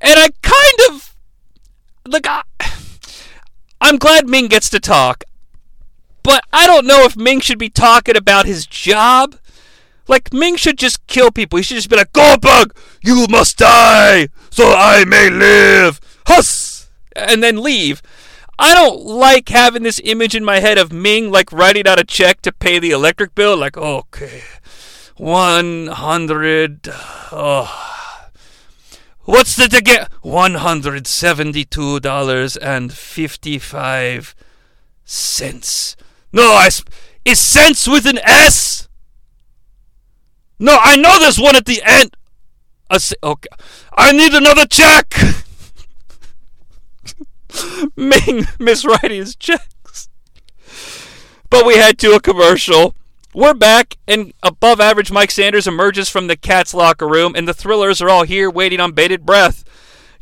And I kind of. Look, I, I'm glad Ming gets to talk. But I don't know if Ming should be talking about his job. Like, Ming should just kill people. He should just be like, Goldberg, you must die, so I may live. Huss! And then leave. I don't like having this image in my head of Ming, like, writing out a check to pay the electric bill. Like, okay, 100. Oh. What's the ticket? $172.55. No, I. Sp- is cents with an S? No, I know there's one at the end. A okay. I need another check. Ming miswriting his checks. But we head to a commercial. We're back, and above average Mike Sanders emerges from the Cats locker room, and the thrillers are all here waiting on bated breath.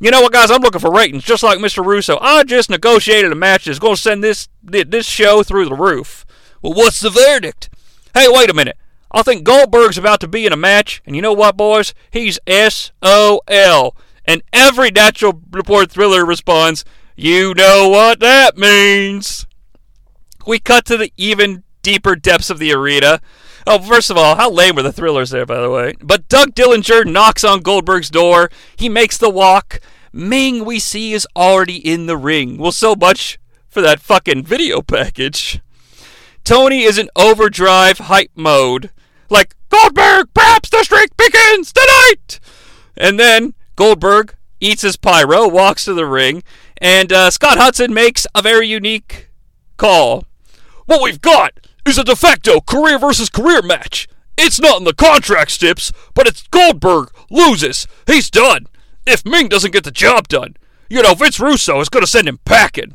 You know what, guys? I'm looking for ratings, just like Mr. Russo. I just negotiated a match that's going to send this this show through the roof. Well, what's the verdict? Hey, wait a minute. I think Goldberg's about to be in a match, and you know what, boys? He's S O L. And every natural report thriller responds, You know what that means. We cut to the even deeper depths of the arena. Oh, first of all, how lame were the thrillers there, by the way? But Doug Dillinger knocks on Goldberg's door. He makes the walk. Ming, we see, is already in the ring. Well, so much for that fucking video package. Tony is in overdrive hype mode. Like, Goldberg, perhaps the streak begins tonight! And then Goldberg eats his pyro, walks to the ring, and uh, Scott Hudson makes a very unique call. What we've got is a de facto career versus career match. It's not in the contract stips, but it's Goldberg loses. He's done. If Ming doesn't get the job done, you know, Vince Russo is going to send him packing.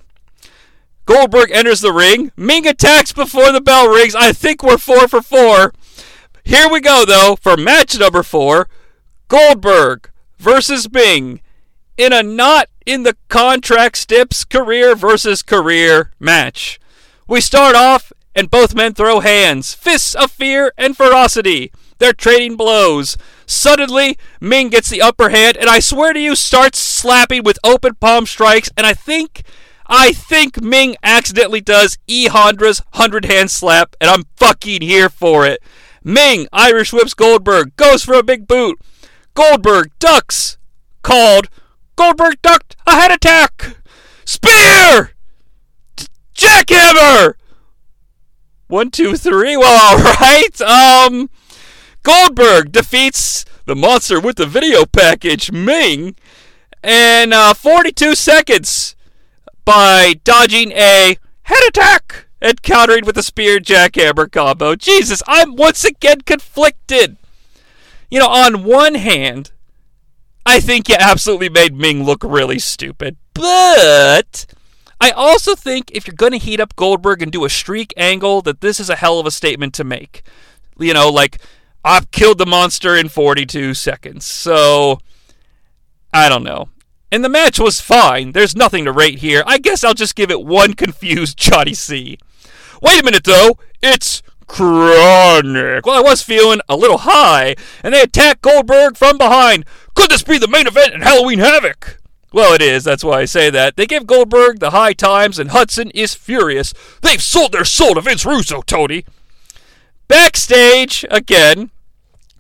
Goldberg enters the ring. Ming attacks before the bell rings. I think we're four for four. Here we go, though, for match number four Goldberg versus Ming in a not in the contract stips career versus career match. We start off, and both men throw hands, fists of fear and ferocity. They're trading blows. Suddenly, Ming gets the upper hand, and I swear to you, starts slapping with open palm strikes, and I think. I think Ming accidentally does E Honda's 100 hand slap, and I'm fucking here for it. Ming Irish whips Goldberg, goes for a big boot. Goldberg ducks. Called. Goldberg ducked a head attack. Spear! Jackhammer! One, two, three. Well, alright. Um, Goldberg defeats the monster with the video package, Ming, in uh, 42 seconds by dodging a head attack and countering with a spear jackhammer combo. Jesus, I'm once again conflicted. You know, on one hand, I think you absolutely made Ming look really stupid. But I also think if you're going to heat up Goldberg and do a streak angle, that this is a hell of a statement to make. You know, like, I've killed the monster in 42 seconds. So, I don't know. And the match was fine. There's nothing to rate here. I guess I'll just give it one confused Jonnie Sea. Wait a minute, though. It's chronic. Well, I was feeling a little high, and they attack Goldberg from behind. Could this be the main event in Halloween Havoc? Well, it is. That's why I say that. They give Goldberg the high times, and Hudson is furious. They've sold their soul to Vince Russo, Tony. Backstage, again,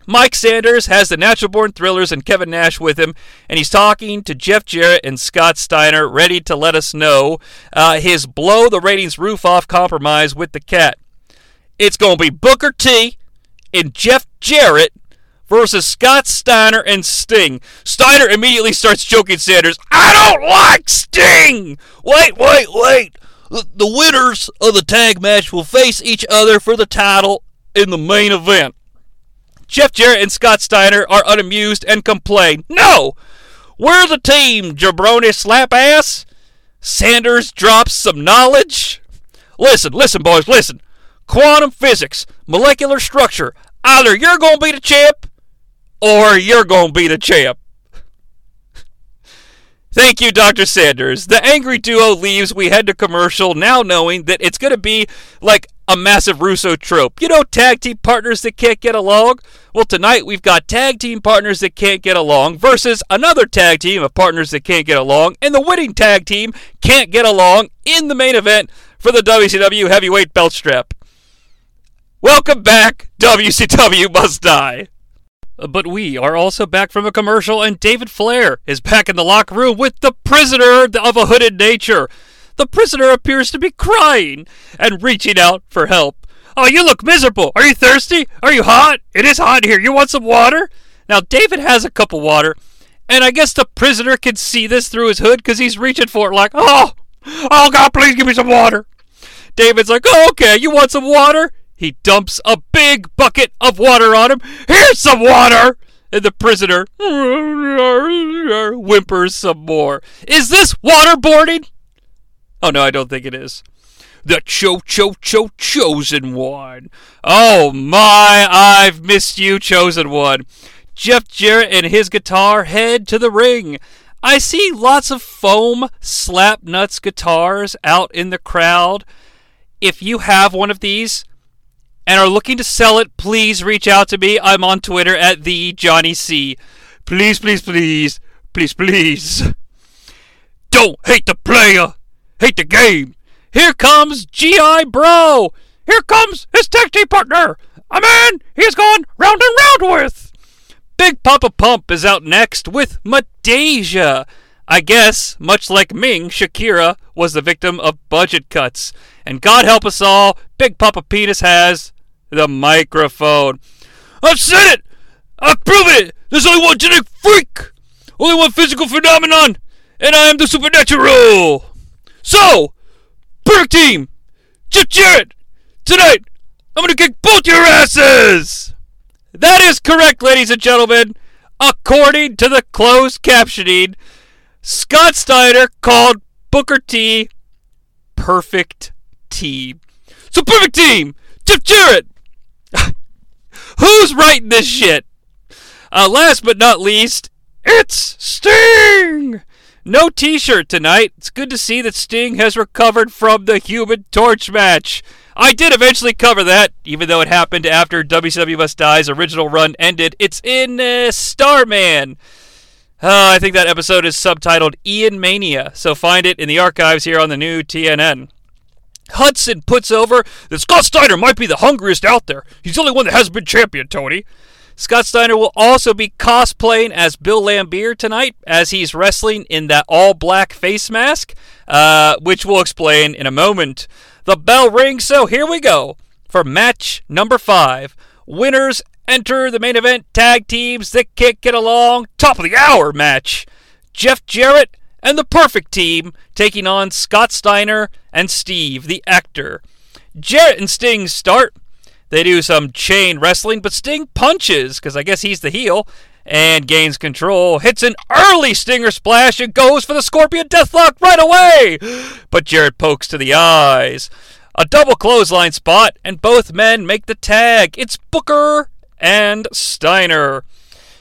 Mike Sanders has the Natural Born Thrillers and Kevin Nash with him, and he's talking to Jeff Jarrett and Scott Steiner, ready to let us know uh, his blow the ratings roof off compromise with the cat. It's going to be Booker T and Jeff Jarrett versus Scott Steiner and Sting. Steiner immediately starts joking Sanders. I don't like Sting! Wait, wait, wait! The winners of the tag match will face each other for the title in the main event. Jeff Jarrett and Scott Steiner are unamused and complain, No! We're the team, jabroni slap ass! Sanders drops some knowledge. Listen, listen, boys, listen. Quantum physics, molecular structure. Either you're going to be the champ or you're going to be the champ. Thank you, Dr. Sanders. The angry duo leaves. We head to commercial now knowing that it's going to be like a massive Russo trope. You know, tag team partners that can't get along? Well, tonight we've got tag team partners that can't get along versus another tag team of partners that can't get along, and the winning tag team can't get along in the main event for the WCW Heavyweight Belt Strap. Welcome back, WCW Must Die. Uh, But we are also back from a commercial, and David Flair is back in the locker room with the prisoner of a hooded nature. The prisoner appears to be crying and reaching out for help. Oh, you look miserable. Are you thirsty? Are you hot? It is hot here. You want some water? Now, David has a cup of water, and I guess the prisoner can see this through his hood because he's reaching for it like, oh, oh, God, please give me some water. David's like, oh, okay, you want some water? He dumps a big bucket of water on him. Here's some water! And the prisoner whimpers some more. Is this waterboarding? Oh, no, I don't think it is. The Cho Cho Cho Chosen One. Oh, my, I've missed you, Chosen One. Jeff Jarrett and his guitar head to the ring. I see lots of foam slap nuts guitars out in the crowd. If you have one of these, and are looking to sell it, please reach out to me. I'm on Twitter at the Jonnie Sea. Please, please, please, please, please. Don't hate the player, hate the game. Here comes GI Bro. Here comes his tag team partner, a man he's gone round and round with. Big Papa Pump is out next with Midajah. I guess, much like Ming, Shakira was the victim of budget cuts. And God help us all, Big Papa Penis has the microphone. I've said it! I've proven it! There's only one genetic freak! Only one physical phenomenon! And I am the supernatural! So, perfect team! Jeff Jarrett! Tonight, I'm gonna kick both your asses! That is correct, ladies and gentlemen. According to the closed captioning, Scott Steiner called Booker T perfect team. So perfect team! Jeff Jarrett! Who's writing this shit? Uh, last but not least, it's Sting! No t shirt tonight. It's good to see that Sting has recovered from the Human Torch match. I did eventually cover that, even though it happened after WCW Die's original run ended. It's in uh, Starman. Uh, I think that episode is subtitled Ian Mania, so find it in the archives here on the new TNN. Hudson puts over that Scott Steiner might be the hungriest out there. He's the only one that hasn't been champion, Tony. Scott Steiner will also be cosplaying as Bill Laimbeer tonight as he's wrestling in that all black face mask, uh, which we'll explain in a moment. The bell rings, so here we go for match number five. Winners enter the main event tag teams that can't get along. Top of the hour match. Jeff Jarrett and the Perfect Team taking on Scott Steiner and Steve, the actor. Jarrett and Sting start. They do some chain wrestling, but Sting punches, because I guess he's the heel, and gains control. Hits an early Stinger splash and goes for the Scorpion Deathlock right away! But Jarrett pokes to the eyes. A double clothesline spot, and both men make the tag. It's Booker and Steiner.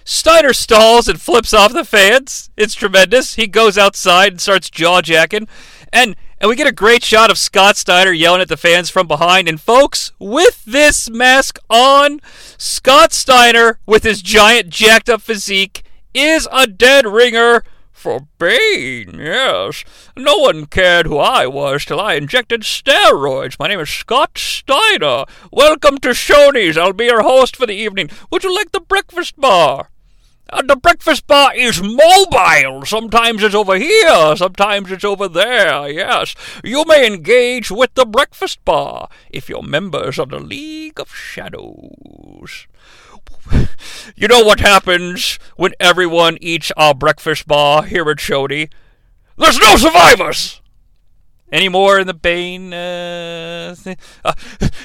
Steiner stalls and flips off the fans. It's tremendous. He goes outside and starts jaw jacking. And and we get a great shot of Scott Steiner yelling at the fans from behind. And folks, with this mask on, Scott Steiner, with his giant jacked up physique, is a dead ringer For Bane, yes. No one cared who I was till I injected steroids. My name is Scott Steiner. Welcome to Shoney's. I'll be your host for the evening. Would you like the breakfast bar? Uh, the breakfast bar is mobile. Sometimes it's over here, sometimes it's over there, yes. You may engage with the breakfast bar if you're members of the League of Shadows. You know what happens when everyone eats our breakfast bar here at Shoney? There's no survivors! Any more in the Bane, uh, thing? Uh,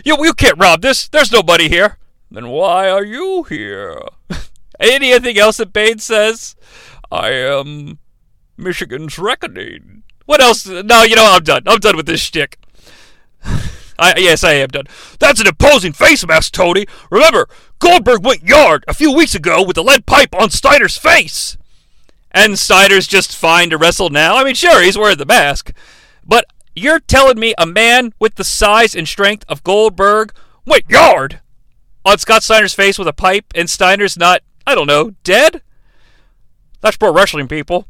you, you can't rob this. There's nobody here. Then why are you here? Anything else that Bane says? I am Michigan's reckoning. What else? No, you know, I'm done. I'm done with this shtick. I, yes, I am done. That's an imposing face mask, Tony. Remember, Goldberg went yard a few weeks ago with a lead pipe on Steiner's face. And Steiner's just fine to wrestle now. I mean, sure, he's wearing the mask. But you're telling me a man with the size and strength of Goldberg went yard on Scott Steiner's face with a pipe and Steiner's not, I don't know, dead? That's pro wrestling, people.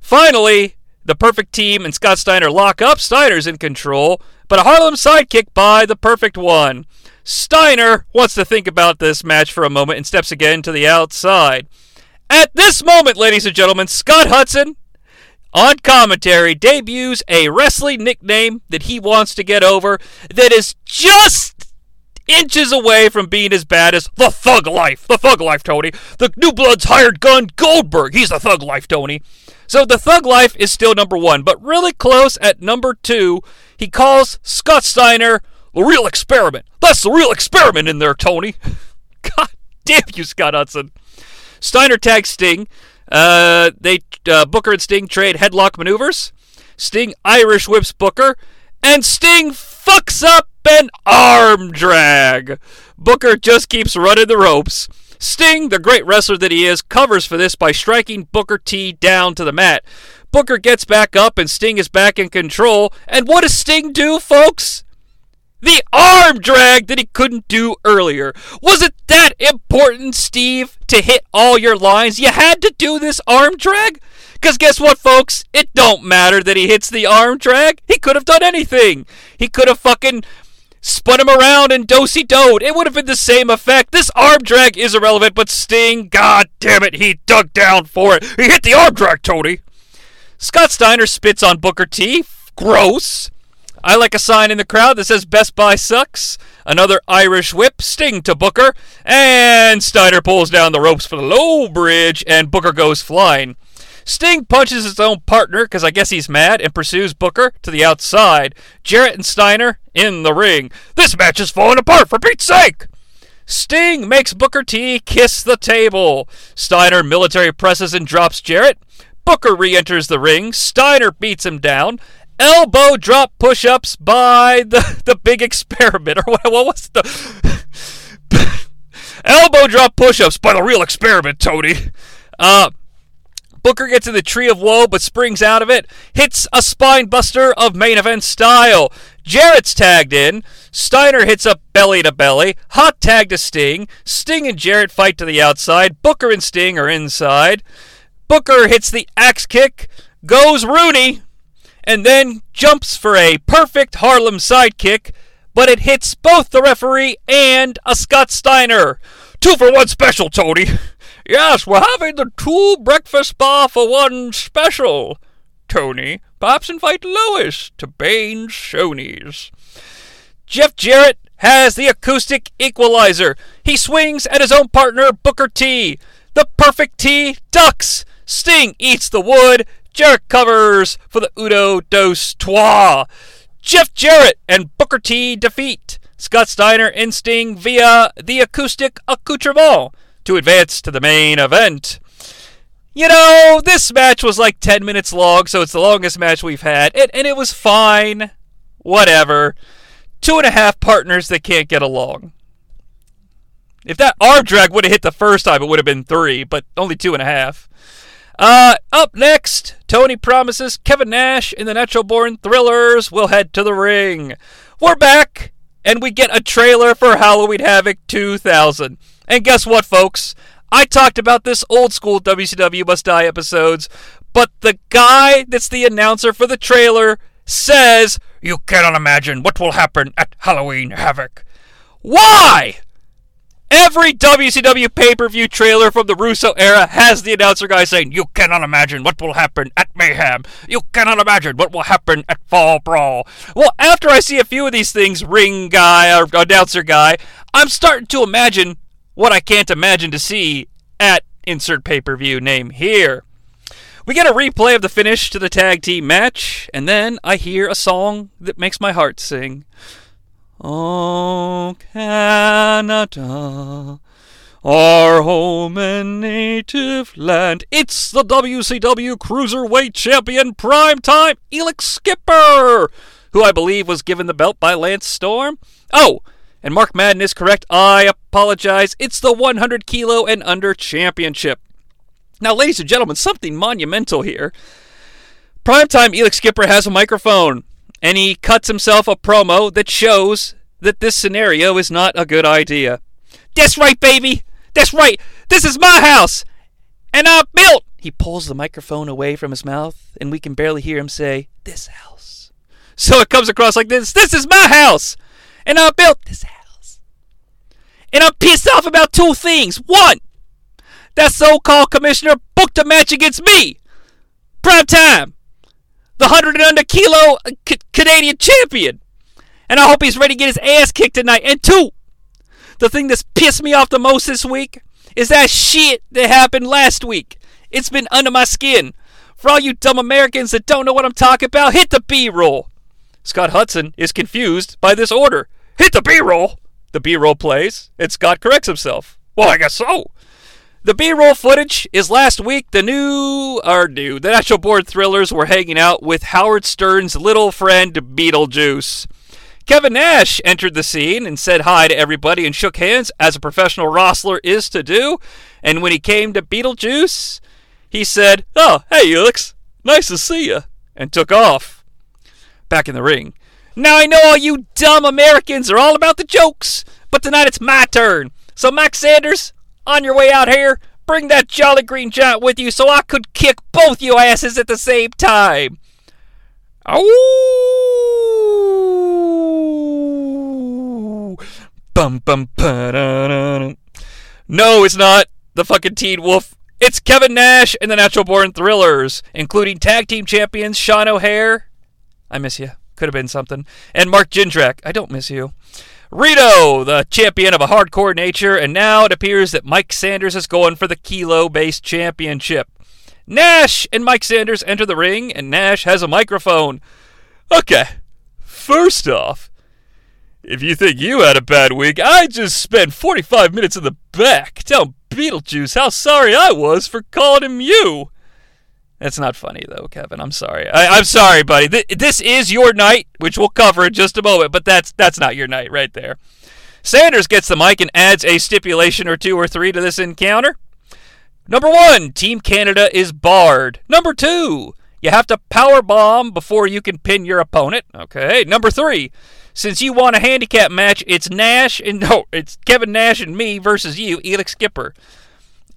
Finally, the perfect team and Scott Steiner lock up. Steiner's in control, but a Harlem sidekick by the perfect one. Steiner wants to think about this match for a moment and steps again to the outside. At this moment, ladies and gentlemen, Scott Hudson, on commentary, debuts a wrestling nickname that he wants to get over that is just inches away from being as bad as the Thug Life. The Thug Life, Tony. The New Blood's hired gun, Goldberg. He's the Thug Life, Tony. So the Thug Life is still number one, but really close at number two. He calls Scott Steiner the real experiment. That's the real experiment in there, Tony. God damn you, Scott Hudson. Steiner tags Sting. Uh, they uh, Booker and Sting trade headlock maneuvers. Sting Irish whips Booker, and Sting fucks up an arm drag. Booker just keeps running the ropes. Sting, the great wrestler that he is, covers for this by striking Booker T down to the mat. Booker gets back up and Sting is back in control. And what does Sting do, folks? The arm drag that he couldn't do earlier. Was it that important, Steve, to hit all your lines? You had to do this arm drag? Because guess what, folks? It don't matter that he hits the arm drag. He could have done anything. He could have fucking spun him around and dosey doed. It would have been the same effect. This arm drag is irrelevant, but Sting, god damn it, he dug down for it. He hit the arm drag, Tony. Scott Steiner spits on Booker T. Gross. I like a sign in the crowd that says Best Buy sucks. Another Irish whip, Sting to Booker, and Steiner pulls down the ropes for the low bridge, and Booker goes flying. Sting punches his own partner because I guess he's mad and pursues Booker to the outside. Jarrett and Steiner in the ring. This match is falling apart for Pete's sake! Sting makes Booker T kiss the table. Steiner military presses and drops Jarrett. Booker re enters the ring. Steiner beats him down elbow drop push ups by the, the big experiment. Or what, what was the. elbow drop push ups by the real experiment, Tony. Uh, Booker gets in the tree of woe but springs out of it, hits a spine buster of main event style. Jarrett's tagged in. Steiner hits up belly to belly. Hot tag to Sting. Sting and Jarrett fight to the outside. Booker and Sting are inside. Booker hits the axe kick. Goes Rooney and then jumps for a perfect Harlem sidekick, but it hits both the referee and a Scott Steiner. Two for one special, Tony. Yes, we're having the two breakfast bar for one special. Tony, perhaps invite Lois to Bane's Shoney's. Jeff Jarrett has the acoustic equalizer. He swings at his own partner, Booker T. The perfect T ducks. Sting eats the wood. Jarrett covers for the Udo dos Trois. Jeff Jarrett and Booker T defeat Scott Steiner and Sting via the acoustic accoutrement to advance to the main event. You know, this match was like 10 minutes long, so it's the longest match we've had, and, and it was fine. Whatever. Two and a half partners that can't get along. If that arm drag would have hit the first time, it would have been three, but only two and a half. Uh, up next, Tony promises Kevin Nash in the Natural Born Thrillers will head to the ring. We're back, and we get a trailer for Halloween Havoc 2000. And guess what, folks? I talked about this old school WCW Must Die episodes, but the guy that's the announcer for the trailer says, You cannot imagine what will happen at Halloween Havoc. Why? Every WCW pay per view trailer from the Russo era has the announcer guy saying, You cannot imagine what will happen at Mayhem. You cannot imagine what will happen at Fall Brawl. Well, after I see a few of these things, ring guy or announcer guy, I'm starting to imagine what I can't imagine to see at insert pay per view name here. We get a replay of the finish to the tag team match, and then I hear a song that makes my heart sing. Oh, Canada, our home and native land. It's the WCW Cruiserweight Champion Primetime Elix Skipper, who I believe was given the belt by Lance Storm. Oh, and Mark Madden is correct. I apologize. It's the 100 kilo and under championship. Now, ladies and gentlemen, something monumental here. Primetime Elix Skipper has a microphone, and he cuts himself a promo that shows that this scenario is not a good idea. That's right, baby! That's right! This is my house! And I built! He pulls the microphone away from his mouth, and we can barely hear him say, This house. So it comes across like this This is my house! And I built this house. And I'm pissed off about two things. One, that so called commissioner booked a match against me. Prime time. The 100 and under kilo uh, C- Canadian champion. And I hope he's ready to get his ass kicked tonight. And two, the thing that's pissed me off the most this week is that shit that happened last week. It's been under my skin. For all you dumb Americans that don't know what I'm talking about, hit the B roll. Scott Hudson is confused by this order. Hit the B roll. The B roll plays, and Scott corrects himself. Well, I guess so. The B-roll footage is last week. The new, or new, the Natural Born Thrillers were hanging out with Howard Stern's little friend Beetlejuice. Kevin Nash entered the scene and said hi to everybody and shook hands, as a professional wrestler is to do. And when he came to Beetlejuice, he said, "Oh, hey, Alex, nice to see you," and took off. Back in the ring. Now I know all you dumb Americans are all about the jokes, but tonight it's my turn. So Max Sanders, on your way out here, bring that Jolly Green Giant with you so I could kick both you asses at the same time. Oh! Bum bum ba No, it's not the fucking Teen Wolf. It's Kevin Nash and the Natural Born Thrillers, including tag team champions Sean O'Haire. I miss you. Could have been something. And Mark Jindrak. I don't miss you. Reno, the champion of a hardcore nature, and now it appears that Mike Sanders is going for the kilo based championship. Nash and Mike Sanders enter the ring, and Nash has a microphone. Okay, first off, if you think you had a bad week, I just spent 45 minutes in the back telling Beetlejuice how sorry I was for calling him you. That's not funny, though, Kevin. I'm sorry. I, am sorry, buddy. Th- this is your night, which we'll cover in just a moment, but that's that's not your night right there. Sanders gets the mic and adds a stipulation or two or three to this encounter. Number one, Team Canada is barred. Number two, you have to power bomb before you can pin your opponent. Okay. Number three, since you want a handicap match, it's Nash and no, it's Kevin Nash and me versus you, Elix Skipper.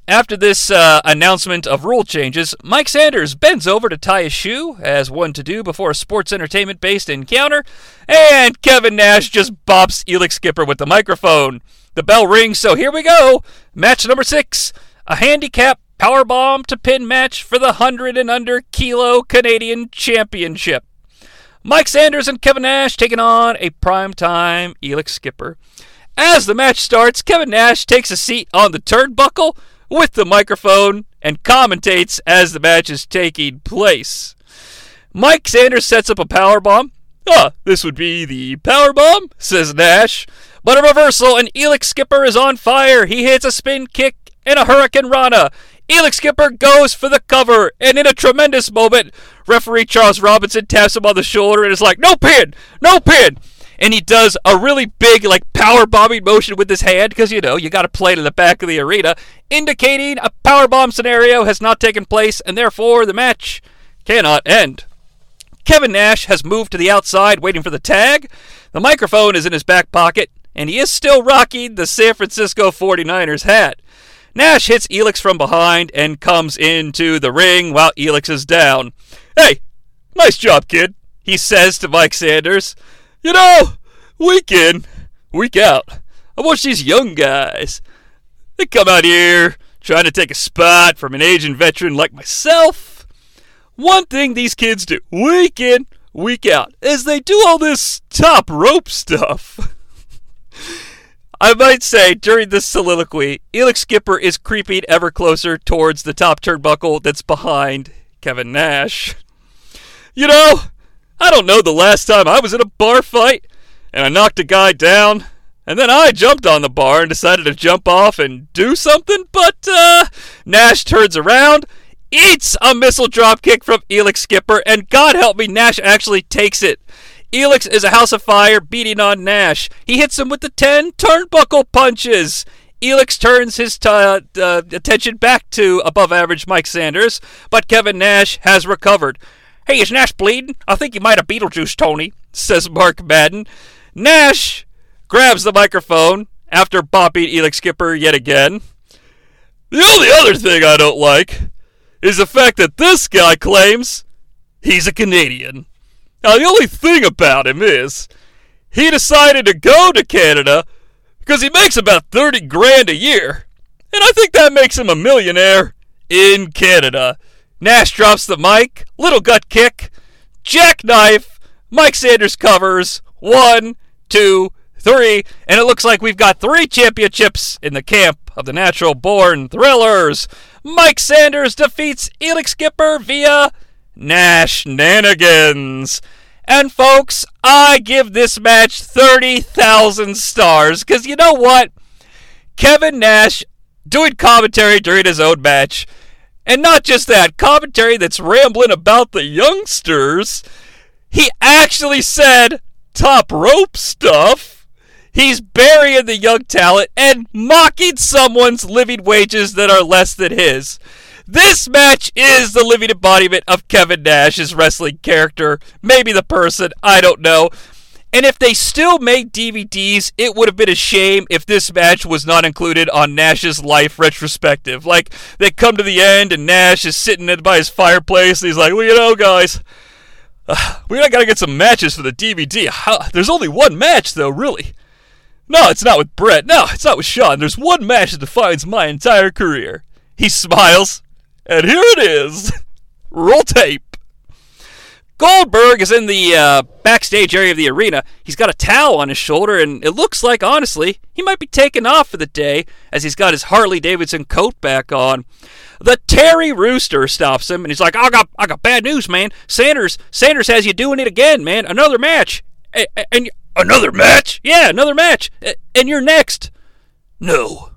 After this uh, announcement of rule changes, Mike Sanders bends over to tie his shoe, as one to do before a sports entertainment based encounter, and Kevin Nash just bops Elix Skipper with the microphone. The bell rings, so here we go. Match number six a handicap powerbomb to pin match for the 100 and under kilo Canadian Championship. Mike Sanders and Kevin Nash taking on a primetime Elix Skipper. As the match starts, Kevin Nash takes a seat on the turnbuckle with the microphone and commentates as the match is taking place. Mike Sanders sets up a power bomb. Ah, this would be the power bomb, says Nash. But a reversal, and Elix Skipper is on fire. He hits a spin kick and a hurricanrana. Elix Skipper goes for the cover, and in a tremendous moment, referee Charles Robinson taps him on the shoulder and is like, "No pin, no pin." And he does a really big like power bombing motion with his hand because you know you got to play to the back of the arena, indicating a power bomb scenario has not taken place and therefore the match cannot end. Kevin Nash has moved to the outside waiting for the tag. The microphone is in his back pocket and he is still rocking the San Francisco 49ers hat. Nash hits Elix from behind and comes into the ring while Elix is down. Hey, nice job, kid, he says to Mike Sanders. You know, week in, week out, I watch these young guys. They come out here trying to take a spot from an aging veteran like myself. One thing these kids do week in, week out is they do all this top rope stuff. I might say during this soliloquy, Elix Skipper is creeping ever closer towards the top turnbuckle that's behind Kevin Nash. You know, I don't know the last time I was in a bar fight and I knocked a guy down, and then I jumped on the bar and decided to jump off and do something, but uh, Nash turns around, eats a missile dropkick from Elix Skipper, and God help me, Nash actually takes it. Elix is a house of fire beating on Nash. He hits him with the 10 turnbuckle punches. Elix turns his t- uh, attention back to above average Mike Sanders, but Kevin Nash has recovered. Hey, is Nash bleeding? I think you might have Beetlejuice, Tony, says Mark Madden. Nash grabs the microphone after bopping Elix Skipper yet again. The only other thing I don't like is the fact that this guy claims he's a Canadian. Now, the only thing about him is he decided to go to Canada because he makes about 30 grand a year. And I think that makes him a millionaire in Canada. Nash drops the mic, little gut kick, jackknife, Mike Sanders covers, one, two, three, and it looks like we've got three championships in the camp of the natural born thrillers. Mike Sanders defeats Elix Skipper via Nash Nanigans. And folks, I give this match 30,000 stars because you know what? Kevin Nash doing commentary during his own match. And not just that, commentary that's rambling about the youngsters. He actually said top rope stuff. He's burying the young talent and mocking someone's living wages that are less than his. This match is the living embodiment of Kevin Nash's wrestling character. Maybe the person, I don't know. And if they still made DVDs, it would have been a shame if this match was not included on Nash's life retrospective. Like, they come to the end and Nash is sitting by his fireplace and he's like, well, you know, guys, uh, we gotta get some matches for the DVD. How, there's only one match, though, really. No, it's not with Bret. No, it's not with Shawn. There's one match that defines my entire career. He smiles, and here it is. Roll tape. Goldberg is in the uh, backstage area of the arena. He's got a towel on his shoulder, and it looks like, honestly, he might be taking off for the day as he's got his Harley Davidson coat back on. The Terry Rooster stops him, and he's like, "I got, I got bad news, man. Sanders, Sanders has you doing it again, man. Another match, and, and another match, yeah, another match, and you're next. No,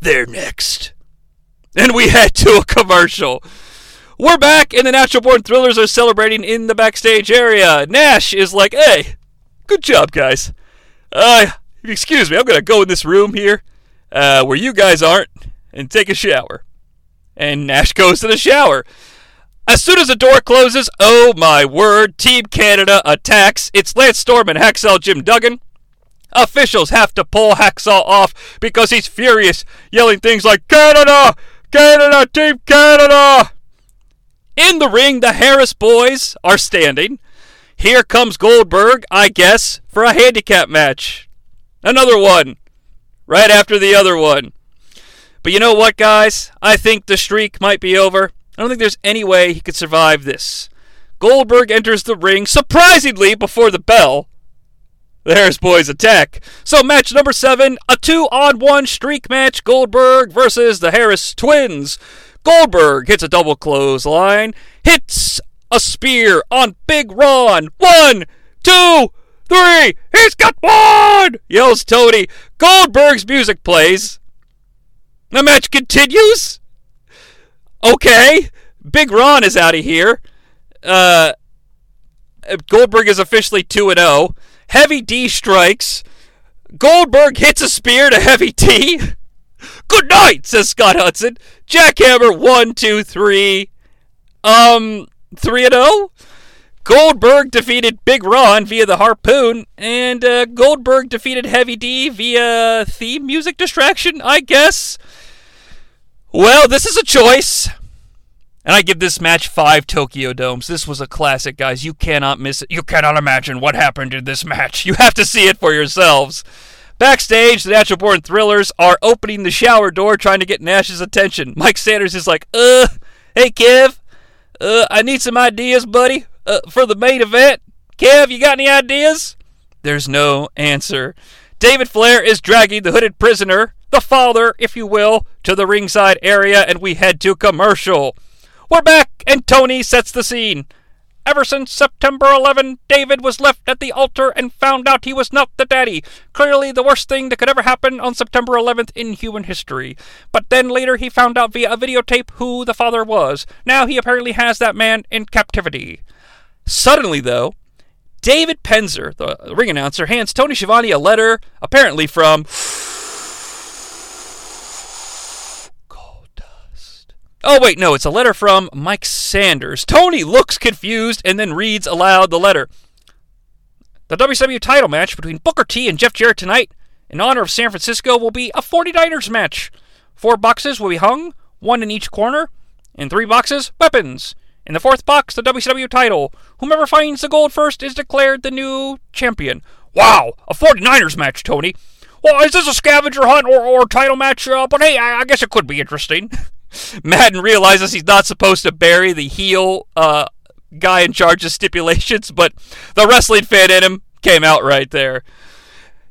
they're next." And we head to a commercial. We're back, and the Natural Born Thrillers are celebrating in the backstage area. Nash is like, hey, good job, guys. Uh, excuse me, I'm going to go in this room here uh, where you guys aren't and take a shower. And Nash goes to the shower. As soon as the door closes, oh my word, Team Canada attacks. It's Lance Storm and Hacksaw Jim Duggan. Officials have to pull Hacksaw off because he's furious, yelling things like, Canada! Canada! Team Canada! In the ring, the Harris boys are standing. Here comes Goldberg, I guess, for a handicap match. Another one. Right after the other one. But you know what, guys? I think the streak might be over. I don't think there's any way he could survive this. Goldberg enters the ring, surprisingly, before the bell. The Harris boys attack. So, match number seven a two on one streak match Goldberg versus the Harris twins. Goldberg hits a double clothesline, hits a spear on Big Ron. One, two, three, he's got one! yells Tony. Goldberg's music plays. The match continues. Okay, Big Ron is out of here. Uh, Goldberg is officially 2 and 0. Heavy D strikes. Goldberg hits a spear to Heavy D. Good night, says Scott Hudson. Jackhammer, one, two, three. Um, 3 and 0. Goldberg defeated Big Ron via the harpoon, and uh, Goldberg defeated Heavy D via theme music distraction, I guess. Well, this is a choice. And I give this match five Tokyo Domes. This was a classic, guys. You cannot miss it. You cannot imagine what happened in this match. You have to see it for yourselves. Backstage, the Natural Born Thrillers are opening the shower door trying to get Nash's attention. Mike Sanders is like, uh, hey, Kev, uh, I need some ideas, buddy, uh, for the main event. Kev, you got any ideas? There's no answer. David Flair is dragging the hooded prisoner, the father, if you will, to the ringside area, and we head to commercial. We're back, and Tony sets the scene. Ever since September 11, David was left at the altar and found out he was not the daddy. Clearly the worst thing that could ever happen on September 11th in human history. But then later he found out via a videotape who the father was. Now he apparently has that man in captivity. Suddenly, though, David Penzer, the ring announcer, hands Tony Schiavone a letter, apparently from Oh, wait, no, it's a letter from Mike Sanders. Tony looks confused and then reads aloud the letter. The WCW title match between Booker T and Jeff Jarrett tonight, in honor of San Francisco, will be a 49ers match. Four boxes will be hung, one in each corner. In three boxes, weapons. In the fourth box, the WCW title. Whomever finds the gold first is declared the new champion. Wow, a 49ers match, Tony. Well, is this a scavenger hunt or, or title match? Uh, but hey, I, I guess it could be interesting. Madden realizes he's not supposed to bury the heel uh, guy in charge of stipulations, but the wrestling fan in him came out right there.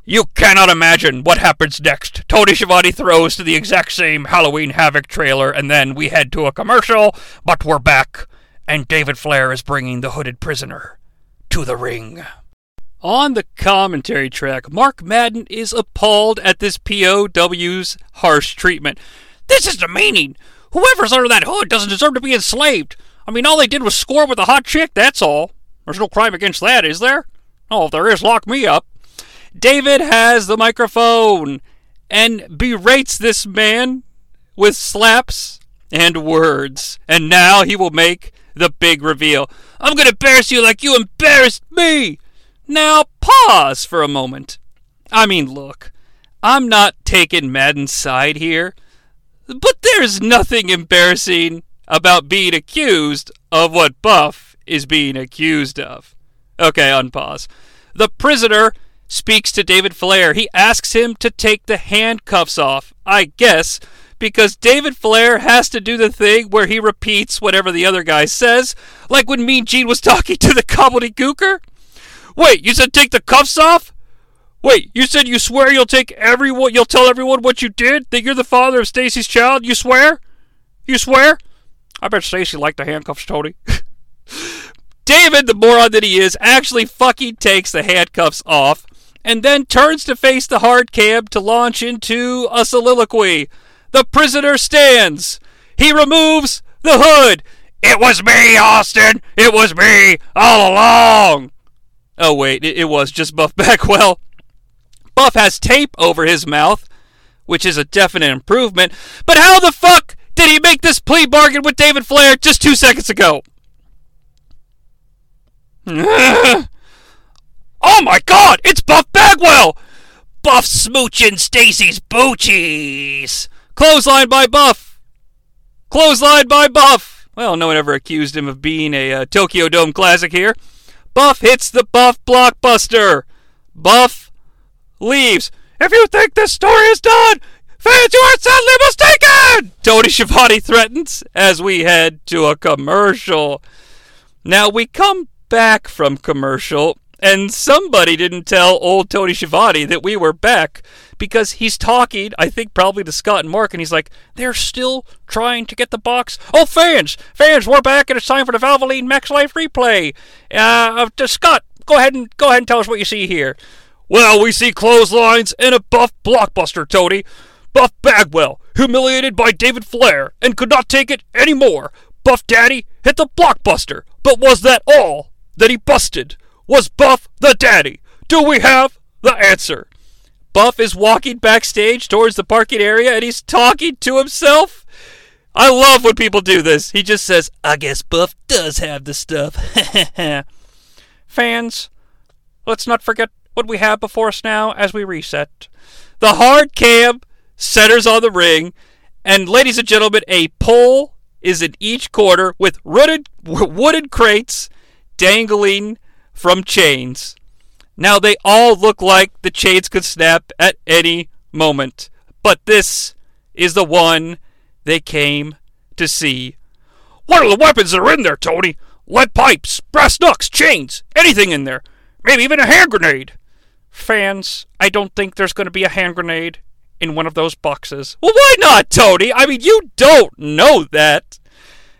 You cannot imagine what happens next. Tony Schiavone throws to the exact same Halloween Havoc trailer, and then we head to a commercial, but we're back, and David Flair is bringing the hooded prisoner to the ring. On the commentary track, Mark Madden is appalled at this POW's harsh treatment. This is demeaning. Whoever's under that hood doesn't deserve to be enslaved. I mean, all they did was score with a hot chick, that's all. There's no crime against that, is there? Oh, if there is, lock me up. David has the microphone and berates this man with slaps and words. And now he will make the big reveal. I'm going to embarrass you like you embarrassed me. Now pause for a moment. I mean, look, I'm not taking Madden's side here. But there's nothing embarrassing about being accused of what Buff is being accused of. Okay, unpause. The prisoner speaks to David Flair. He asks him to take the handcuffs off, I guess, because David Flair has to do the thing where he repeats whatever the other guy says, like when Mean Gene was talking to the gobbledygooker. Wait, you said take the cuffs off? Wait, you said you swear you'll take everyone, you'll tell everyone what you did? That you're the father of Stacy's child? You swear? You swear? I bet Stacy liked the handcuffs, Tony. David, the moron that he is, actually fucking takes the handcuffs off and then turns to face the hard cam to launch into a soliloquy. The prisoner stands. He removes the hood. It was me, Austin. It was me all along. Oh, wait, it, it was just Buff Bagwell. Buff has tape over his mouth, which is a definite improvement. But how the fuck did he make this plea bargain with David Flair just two seconds ago? oh my god, it's Buff Bagwell! Buff smooching Stacy's boochies! Clothesline by Buff! Clothesline by Buff! Well, no one ever accused him of being a uh, Tokyo Dome classic here. Buff hits the Buff blockbuster! Buff leaves. If you think this story is done, fans, you are sadly mistaken! Tony Schiavone threatens as we head to a commercial. Now we come back from commercial, and somebody didn't tell old Tony Schiavone that we were back because he's talking, I think probably to Scott and Mark, and he's like, they're still trying to get the box. Oh, fans, fans, we're back, and it's time for the Valvoline Max Life replay. Uh, uh Scott, go ahead and go ahead and tell us what you see here. Well, we see clotheslines and a buff blockbuster, Tony. Buff Bagwell, humiliated by David Flair, and could not take it any more. Buff Daddy hit the blockbuster, but was that all that he busted? Was Buff the daddy? Do we have the answer? Buff is walking backstage towards the parking area and he's talking to himself. I love when people do this. He just says, I guess Buff does have the stuff. Fans, let's not forget what we have before us now as we reset. The hard cam centers on the ring, and ladies and gentlemen, a pole is in each corner with rooted, wooden crates dangling from chains. Now they all look like the chains could snap at any moment, but this is the one they came to see. What are the weapons that are in there, Tony? Lead pipes, brass knucks, chains, anything in there. Maybe even a hand grenade. Fans, I don't think there's going to be a hand grenade in one of those boxes. Well, why not, Tony? I mean, you don't know that.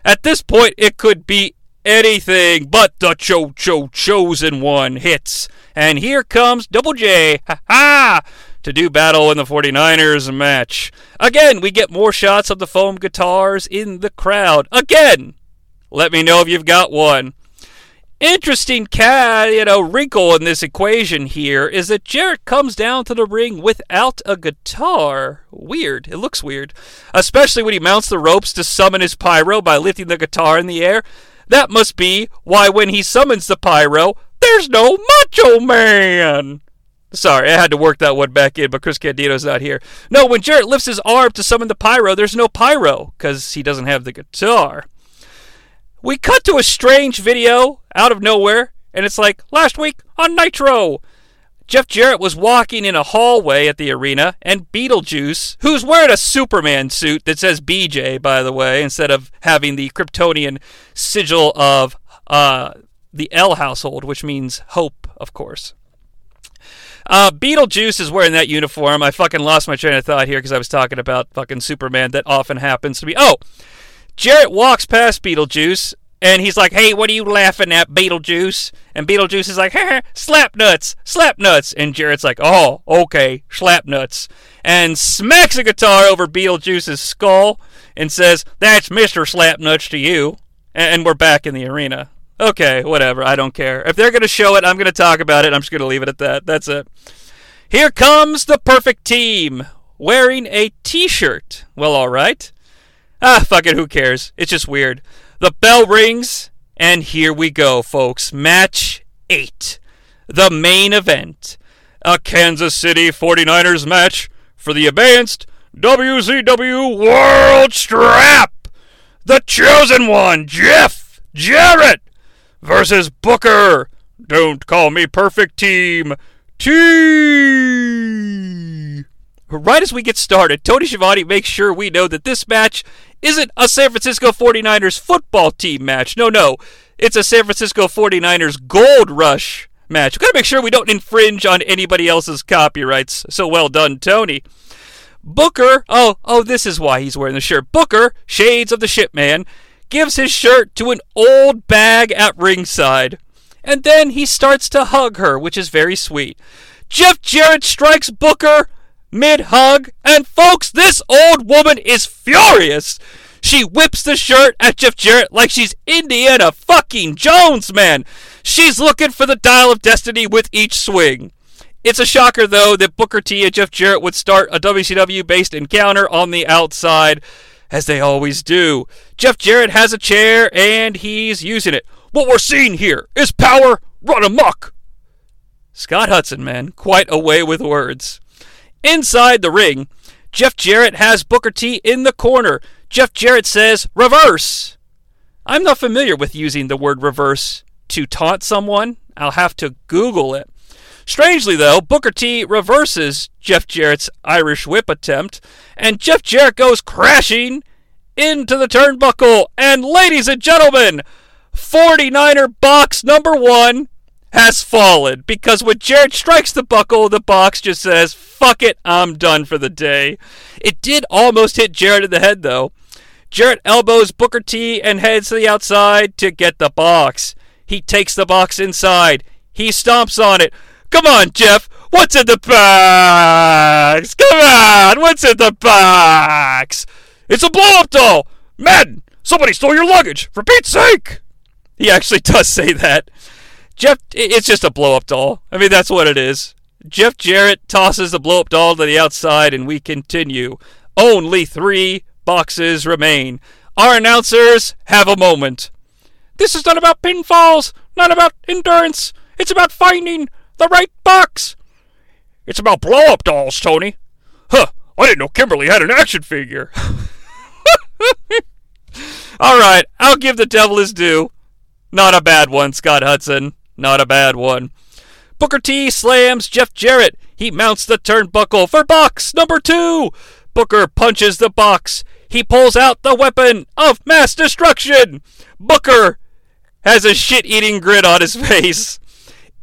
At this point, it could be anything but the Cho Cho Chosen One hits. And here comes Double J, ha ha, to do battle in the 49ers match. Again, we get more shots of the foam guitars in the crowd. Again, let me know if you've got one. Interesting cat, you know, wrinkle in this equation here is that Jarrett comes down to the ring without a guitar. Weird. It looks weird. Especially when he mounts the ropes to summon his pyro by lifting the guitar in the air. That must be why when he summons the pyro, there's no Macho Man. Sorry, I had to work that one back in, but Chris Candido's not here. No, when Jarrett lifts his arm to summon the pyro, there's no pyro because he doesn't have the guitar. We cut to a strange video out of nowhere, and it's like last week on Nitro. Jeff Jarrett was walking in a hallway at the arena, and Beetlejuice, who's wearing a Superman suit that says BJ, by the way, instead of having the Kryptonian sigil of uh, the L household, which means hope, of course. Uh, Beetlejuice is wearing that uniform. I fucking lost my train of thought here because I was talking about fucking Superman. That often happens to me. Oh, Jarrett walks past Beetlejuice and he's like, "Hey, what are you laughing at, Beetlejuice?" And Beetlejuice is like, "Slap nuts, slap nuts." And Jarrett's like, "Oh, okay, slap nuts," and smacks a guitar over Beetlejuice's skull and says, "That's Mister Slapnuts to you." And we're back in the arena. Okay, whatever. I don't care. If they're going to show it, I'm going to talk about it. I'm just going to leave it at that. That's it. Here comes the perfect team wearing a t shirt. Well, alright. Ah, fuck it. Who cares? It's just weird. The bell rings, and here we go, folks. Match 8. The main event. A Kansas City 49ers match for the advanced WCW World Strap. The chosen one, Jeff Jarrett versus Booker. Don't call me perfect team. T. Right as we get started, Tony Schiavone makes sure we know that this match isn't a San Francisco 49ers football team match. No, no. It's a San Francisco 49ers gold rush match. We've got to make sure we don't infringe on anybody else's copyrights. So well done, Tony. Booker, oh, oh, this is why he's wearing the shirt. Booker, Shades of the Shipman, gives his shirt to an old bag at ringside. And then he starts to hug her, which is very sweet. Jeff Jarrett strikes Booker mid hug, and folks, this old woman is furious. She whips the shirt at Jeff Jarrett like she's Indiana fucking Jones, man. She's looking for the dial of destiny with each swing. It's a shocker, though, that Booker T and Jeff Jarrett would start a WCW based encounter on the outside as they always do. Jeff Jarrett has a chair and he's using it. What we're seeing here is power run amok. Scott Hudson, man, quite a way with words. Inside the ring, Jeff Jarrett has Booker T in the corner. Jeff Jarrett says, reverse. I'm not familiar with using the word reverse to taunt someone. I'll have to Google it. Strangely, though, Booker T reverses Jeff Jarrett's Irish whip attempt, and Jeff Jarrett goes crashing into the turnbuckle. And, ladies and gentlemen, 49er box number one has fallen because when Jarrett strikes the buckle, the box just says, fuck it, I'm done for the day. It did almost hit Jarrett in the head, though. Jarrett elbows Booker T and heads to the outside to get the box. He takes the box inside. He stomps on it. Come on, Jeff. What's in the box? Come on. What's in the box? It's a blow up doll. Madden, somebody stole your luggage. For Pete's sake. He actually does say that. Jeff, it's just a blow up doll. I mean, that's what it is. Jeff Jarrett tosses the blow up doll to the outside, and we continue. Only three boxes remain. Our announcers have a moment. This is not about pinfalls, not about endurance. It's about finding the right box. It's about blow up dolls, Tony. Huh, I didn't know Kimberly had an action figure. All right, I'll give the devil his due. Not a bad one, Scott Hudson. Not a bad one. Booker T slams Jeff Jarrett. He mounts the turnbuckle for box number two. Booker punches the box. He pulls out the weapon of mass destruction. Booker has a shit eating grin on his face.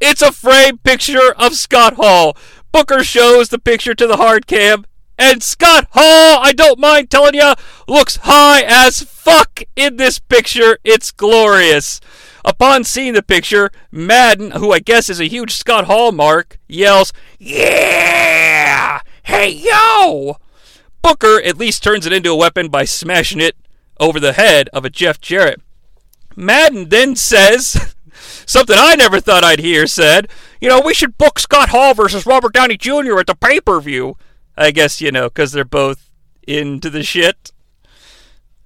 It's a framed picture of Scott Hall. Booker shows the picture to the hard cam, and Scott Hall, I don't mind telling you, looks high as fuck in this picture. It's glorious. Upon seeing the picture, Madden, who I guess is a huge Scott Hall mark, yells, Yeah! Hey, yo! Booker at least turns it into a weapon by smashing it over the head of a Jeff Jarrett. Madden then says something I never thought I'd hear said, you know, we should book Scott Hall versus Robert Downey Jr. at the pay per view. I guess, you know, because they're both into the shit.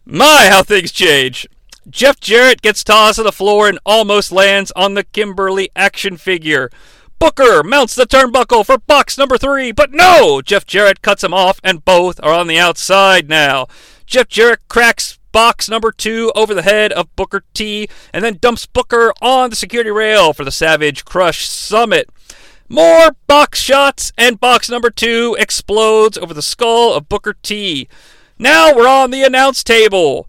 My, how things change. Jeff Jarrett gets tossed to the floor and almost lands on the Kimberly action figure. Booker mounts the turnbuckle for box number three, but no! Jeff Jarrett cuts him off, and both are on the outside now. Jeff Jarrett cracks box number two over the head of Booker T, and then dumps Booker on the security rail for the Savage Crush Summit. More box shots, and box number two explodes over the skull of Booker T. Now we're on the announce table.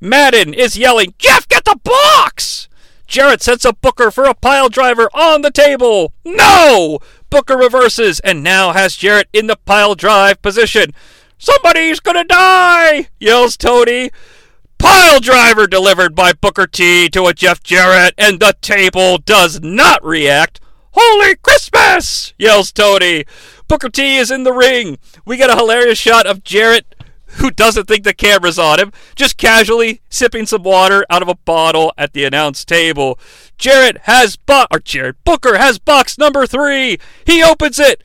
Madden is yelling, Jeff, get the box! Jarrett sets up Booker for a pile driver on the table. No! Booker reverses and now has Jarrett in the pile drive position. Somebody's gonna die! yells Tony. Pile driver delivered by Booker T to a Jeff Jarrett, and the table does not react. Holy Christmas! yells Tony. Booker T is in the ring. We get a hilarious shot of Jarrett who doesn't think the camera's on him, just casually sipping some water out of a bottle at the announce table. Jarrett has bo- or Jarrett Booker has box number three. He opens it.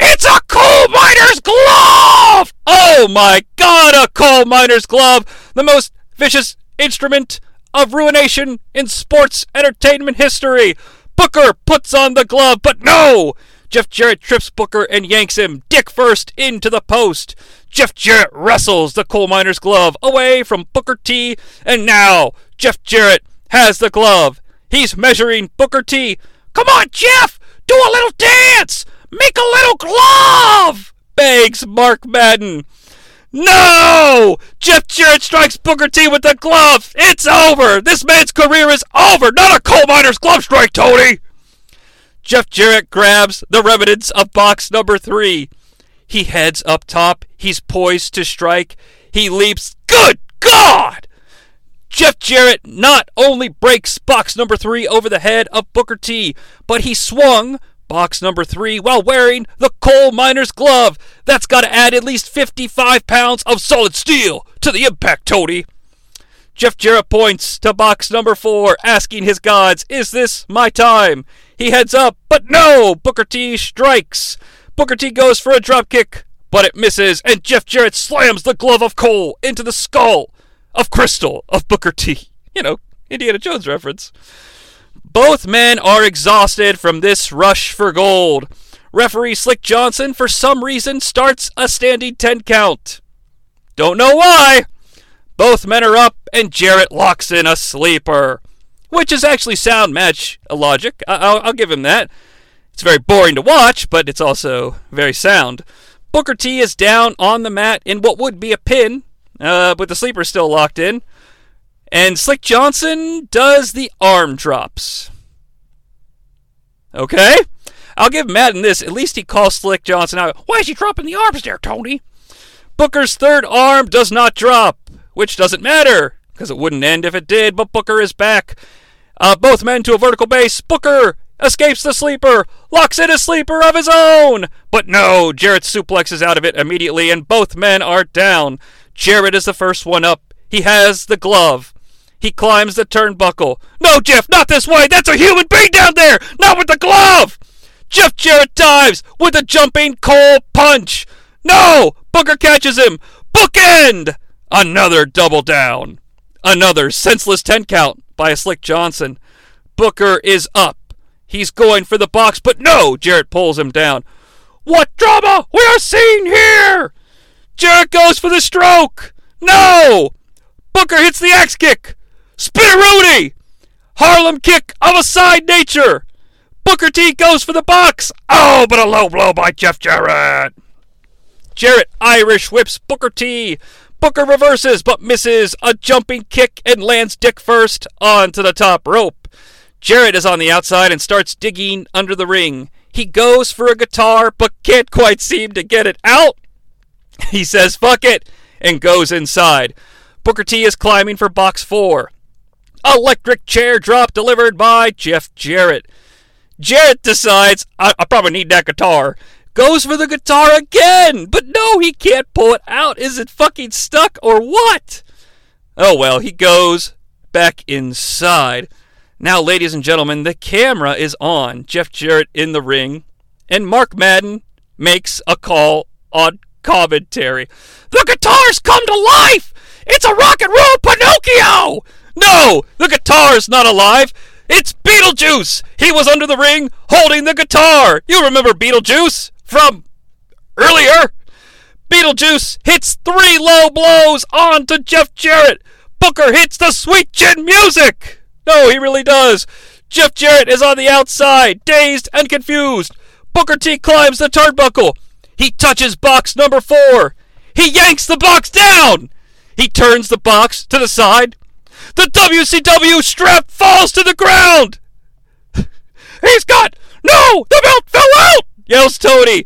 It's a coal miner's glove! Oh my god, a coal miner's glove! The most vicious instrument of ruination in sports entertainment history. Booker puts on the glove, but no! Jeff Jarrett trips Booker and yanks him dick first into the post. Jeff Jarrett wrestles the coal miner's glove away from Booker T, and now Jeff Jarrett has the glove. He's measuring Booker T. Come on, Jeff! Do a little dance! Make a little glove! begs Mark Madden. No! Jeff Jarrett strikes Booker T with the glove. It's over. This man's career is over. Not a coal miner's glove strike, Tony. Jeff Jarrett grabs the remnants of box number three. He heads up top. He's poised to strike. He leaps. Good God! Jeff Jarrett not only breaks box number three over the head of Booker T, but he swung box number three while wearing the coal miner's glove. That's got to add at least 55 pounds of solid steel to the impact, Tony. Jeff Jarrett points to box number four, asking his gods, Is this my time? He heads up, but no! Booker T strikes. Booker T goes for a dropkick, but it misses, and Jeff Jarrett slams the glove of coal into the skull of Crystal of Booker T. You know, Indiana Jones reference. Both men are exhausted from this rush for gold. Referee Slick Johnson, for some reason, starts a standing 10 count. Don't know why. Both men are up, and Jarrett locks in a sleeper, which is actually sound match logic. I- will give him that. It's very boring to watch, but it's also very sound. Booker T is down on the mat in what would be a pin, uh, with the sleeper still locked in. And Slick Johnson does the arm drops. Okay? I'll give Madden this. At least he calls Slick Johnson out. Why is he dropping the arms there, Tony? Booker's third arm does not drop, which doesn't matter, because it wouldn't end if it did, but Booker is back. Uh, both men to a vertical base. Booker escapes the sleeper, locks in a sleeper of his own. But no, Jarrett suplexes out of it immediately, and both men are down. Jarrett is the first one up. He has the glove. He climbs the turnbuckle. No, Jeff, not this way. That's a human being down there. Not with the glove. Jeff Jarrett dives with a jumping coal punch. No! Booker catches him. Bookend! Another double down. Another senseless 10 count by a Slick Johnson. Booker is up. He's going for the box, but no! Jarrett pulls him down. What drama we are seeing here! Jarrett goes for the stroke! No! Booker hits the axe kick! Spinneroonie! Harlem kick of a side nature! Booker T goes for the box! Oh, but a low blow by Jeff Jarrett! Jarrett Irish whips Booker T. Booker reverses but misses a jumping kick and lands dick first onto the top rope. Jarrett is on the outside and starts digging under the ring. He goes for a guitar but can't quite seem to get it out. He says, fuck it, and goes inside. Booker T is climbing for box four. Electric chair drop delivered by Jeff Jarrett. Jarrett decides, I, I probably need that guitar. Goes for the guitar again, but no, he can't pull it out. Is it fucking stuck or what? Oh well, he goes back inside. Now, ladies and gentlemen, the camera is on Jeff Jarrett in the ring, and Mark Madden makes a call on commentary. The guitar's come to life! It's a rock and roll Pinocchio! No, the guitar's not alive. It's Beetlejuice! He was under the ring holding the guitar! You remember Beetlejuice from earlier? Beetlejuice hits three low blows onto Jeff Jarrett. Booker hits the sweet chin music! No, he really does. Jeff Jarrett is on the outside, dazed and confused. Booker T climbs the turnbuckle. He touches box number four. He yanks the box down. He turns the box to the side. The WCW strap falls to the ground. He's got no. The belt fell out. Yells Tony.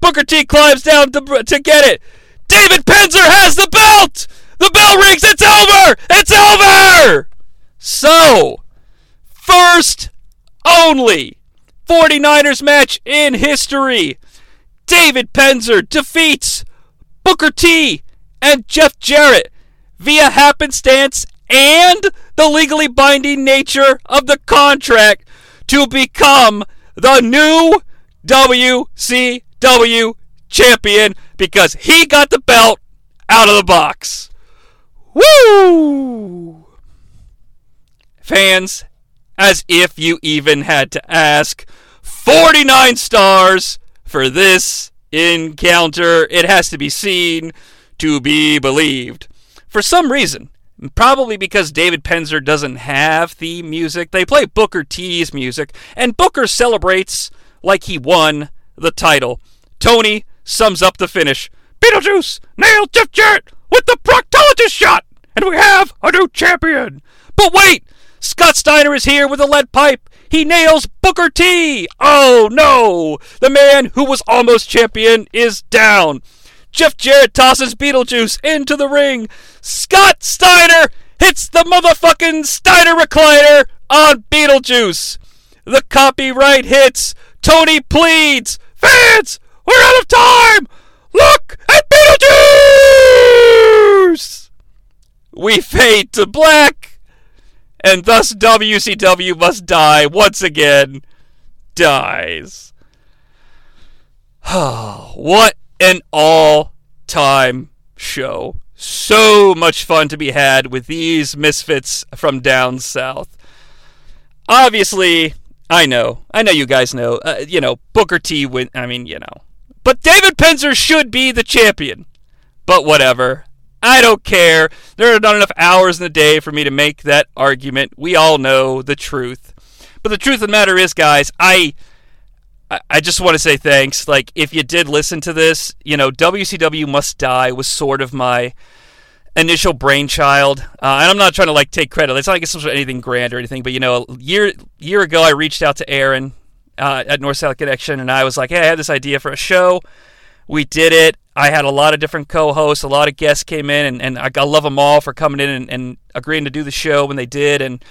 Booker T climbs down to, to get it. David Penzer has the belt. The bell rings. It's over. It's over. So, first only 49ers match in history. David Penzer defeats Booker T and Jeff Jarrett via happenstance and the legally binding nature of the contract to become the new WCW champion because he got the belt out of the box. Woo! Fans, as if you even had to ask, 49 stars for this encounter. It has to be seen to be believed. For some reason, probably because David Penzer doesn't have the music, they play Booker T's music, and Booker celebrates like he won the title. Tony sums up the finish. Beetlejuice nailed Jeff Jarrett with the proctologist shot, and we have a new champion. But wait, Scott Steiner is here with a lead pipe. He nails Booker T. Oh no! The man who was almost champion is down. Jeff Jarrett tosses Beetlejuice into the ring. Scott Steiner hits the motherfucking Steiner recliner on Beetlejuice. The copyright hits. Tony pleads. Fans, we're out of time. Look at Beetlejuice. We fade to black and thus WCW must die once again. Dies. what an all time show. So much fun to be had with these misfits from down south. Obviously, I know. I know you guys know. Uh, you know, Booker T win. I mean, you know. But David Penzer should be the champion. But whatever. I don't care. There are not enough hours in the day for me to make that argument. We all know the truth. But the truth of the matter is, guys, I I just want to say thanks. Like, if you did listen to this, you know, WCW Must Die was sort of my initial brainchild. Uh, and I'm not trying to like take credit. It's not like it's anything grand or anything. But you know, a year year ago, I reached out to Aaron uh, at North South Connection, and I was like, "Hey, I had this idea for a show. We did it. I had a lot of different co-hosts, a lot of guests came in, and, and I, I love them all for coming in and, and agreeing to do the show when they did. And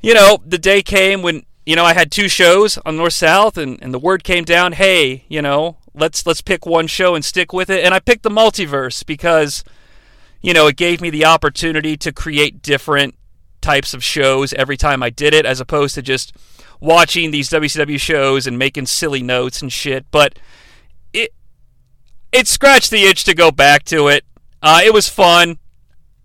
you know, the day came when you know I had two shows on North South, and, and the word came down, hey, you know, let's let's pick one show and stick with it. And I picked the multiverse because you know it gave me the opportunity to create different types of shows every time I did it, as opposed to just watching these WCW shows and making silly notes and shit. But it scratched the itch to go back to it. Uh, it was fun.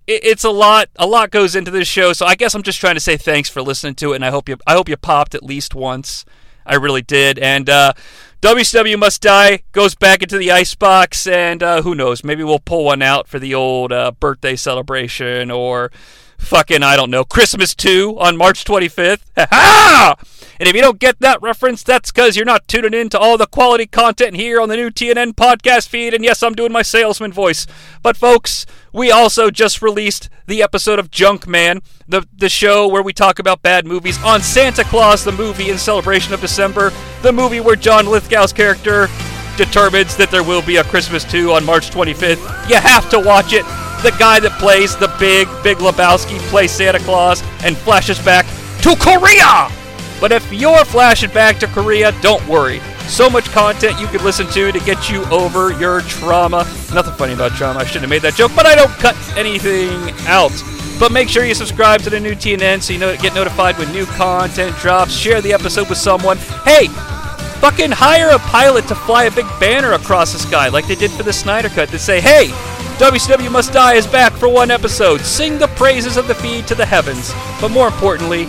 it, it's a lot. A lot goes into this show, so I guess I'm just trying to say thanks for listening to it, and I hope you I hope you popped at least once. I really did, and. uh WCW Must Die goes back into the icebox, and uh, who knows? Maybe we'll pull one out for the old uh, birthday celebration or fucking, I don't know, Christmas 2 on March 25th. Ha Ha And if you don't get that reference, that's because you're not tuning in to all the quality content here on the new TNN podcast feed. And yes, I'm doing my salesman voice. But folks, we also just released the episode of Junkman, the, the show where we talk about bad movies on Santa Claus, the movie in celebration of December, the movie where John Lithgow's character determines that there will be a Christmas 2 on March 25th. You have to watch it the guy that plays the big, big Lebowski plays Santa Claus and flashes back to Korea! But if you're flashing back to Korea, don't worry. So much content you could listen to to get you over your trauma. Nothing funny about trauma. I shouldn't have made that joke, but I don't cut anything out. But make sure you subscribe to the new TNN so you know, get notified when new content drops. Share the episode with someone. Hey, fucking hire a pilot to fly a big banner across the sky like they did for the Snyder Cut to say, hey, WCW Must Die is back for one episode. Sing the praises of the feed to the heavens. But more importantly,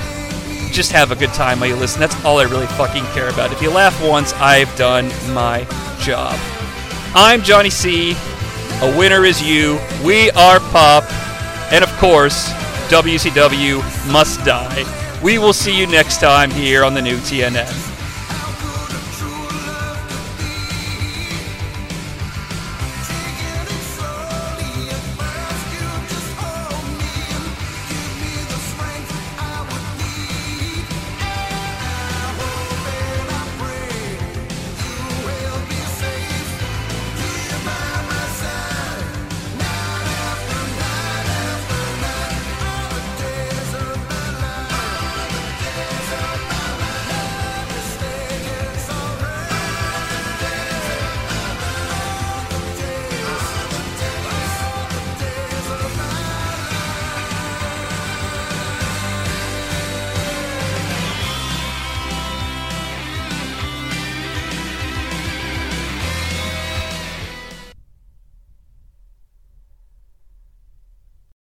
just have a good time while you listen. That's all I really fucking care about. If you laugh once, I've done my job. I'm Jonnie Sea. A winner is you. We are Pop. And of course, WCW must die. We will see you next time here on the new TNN.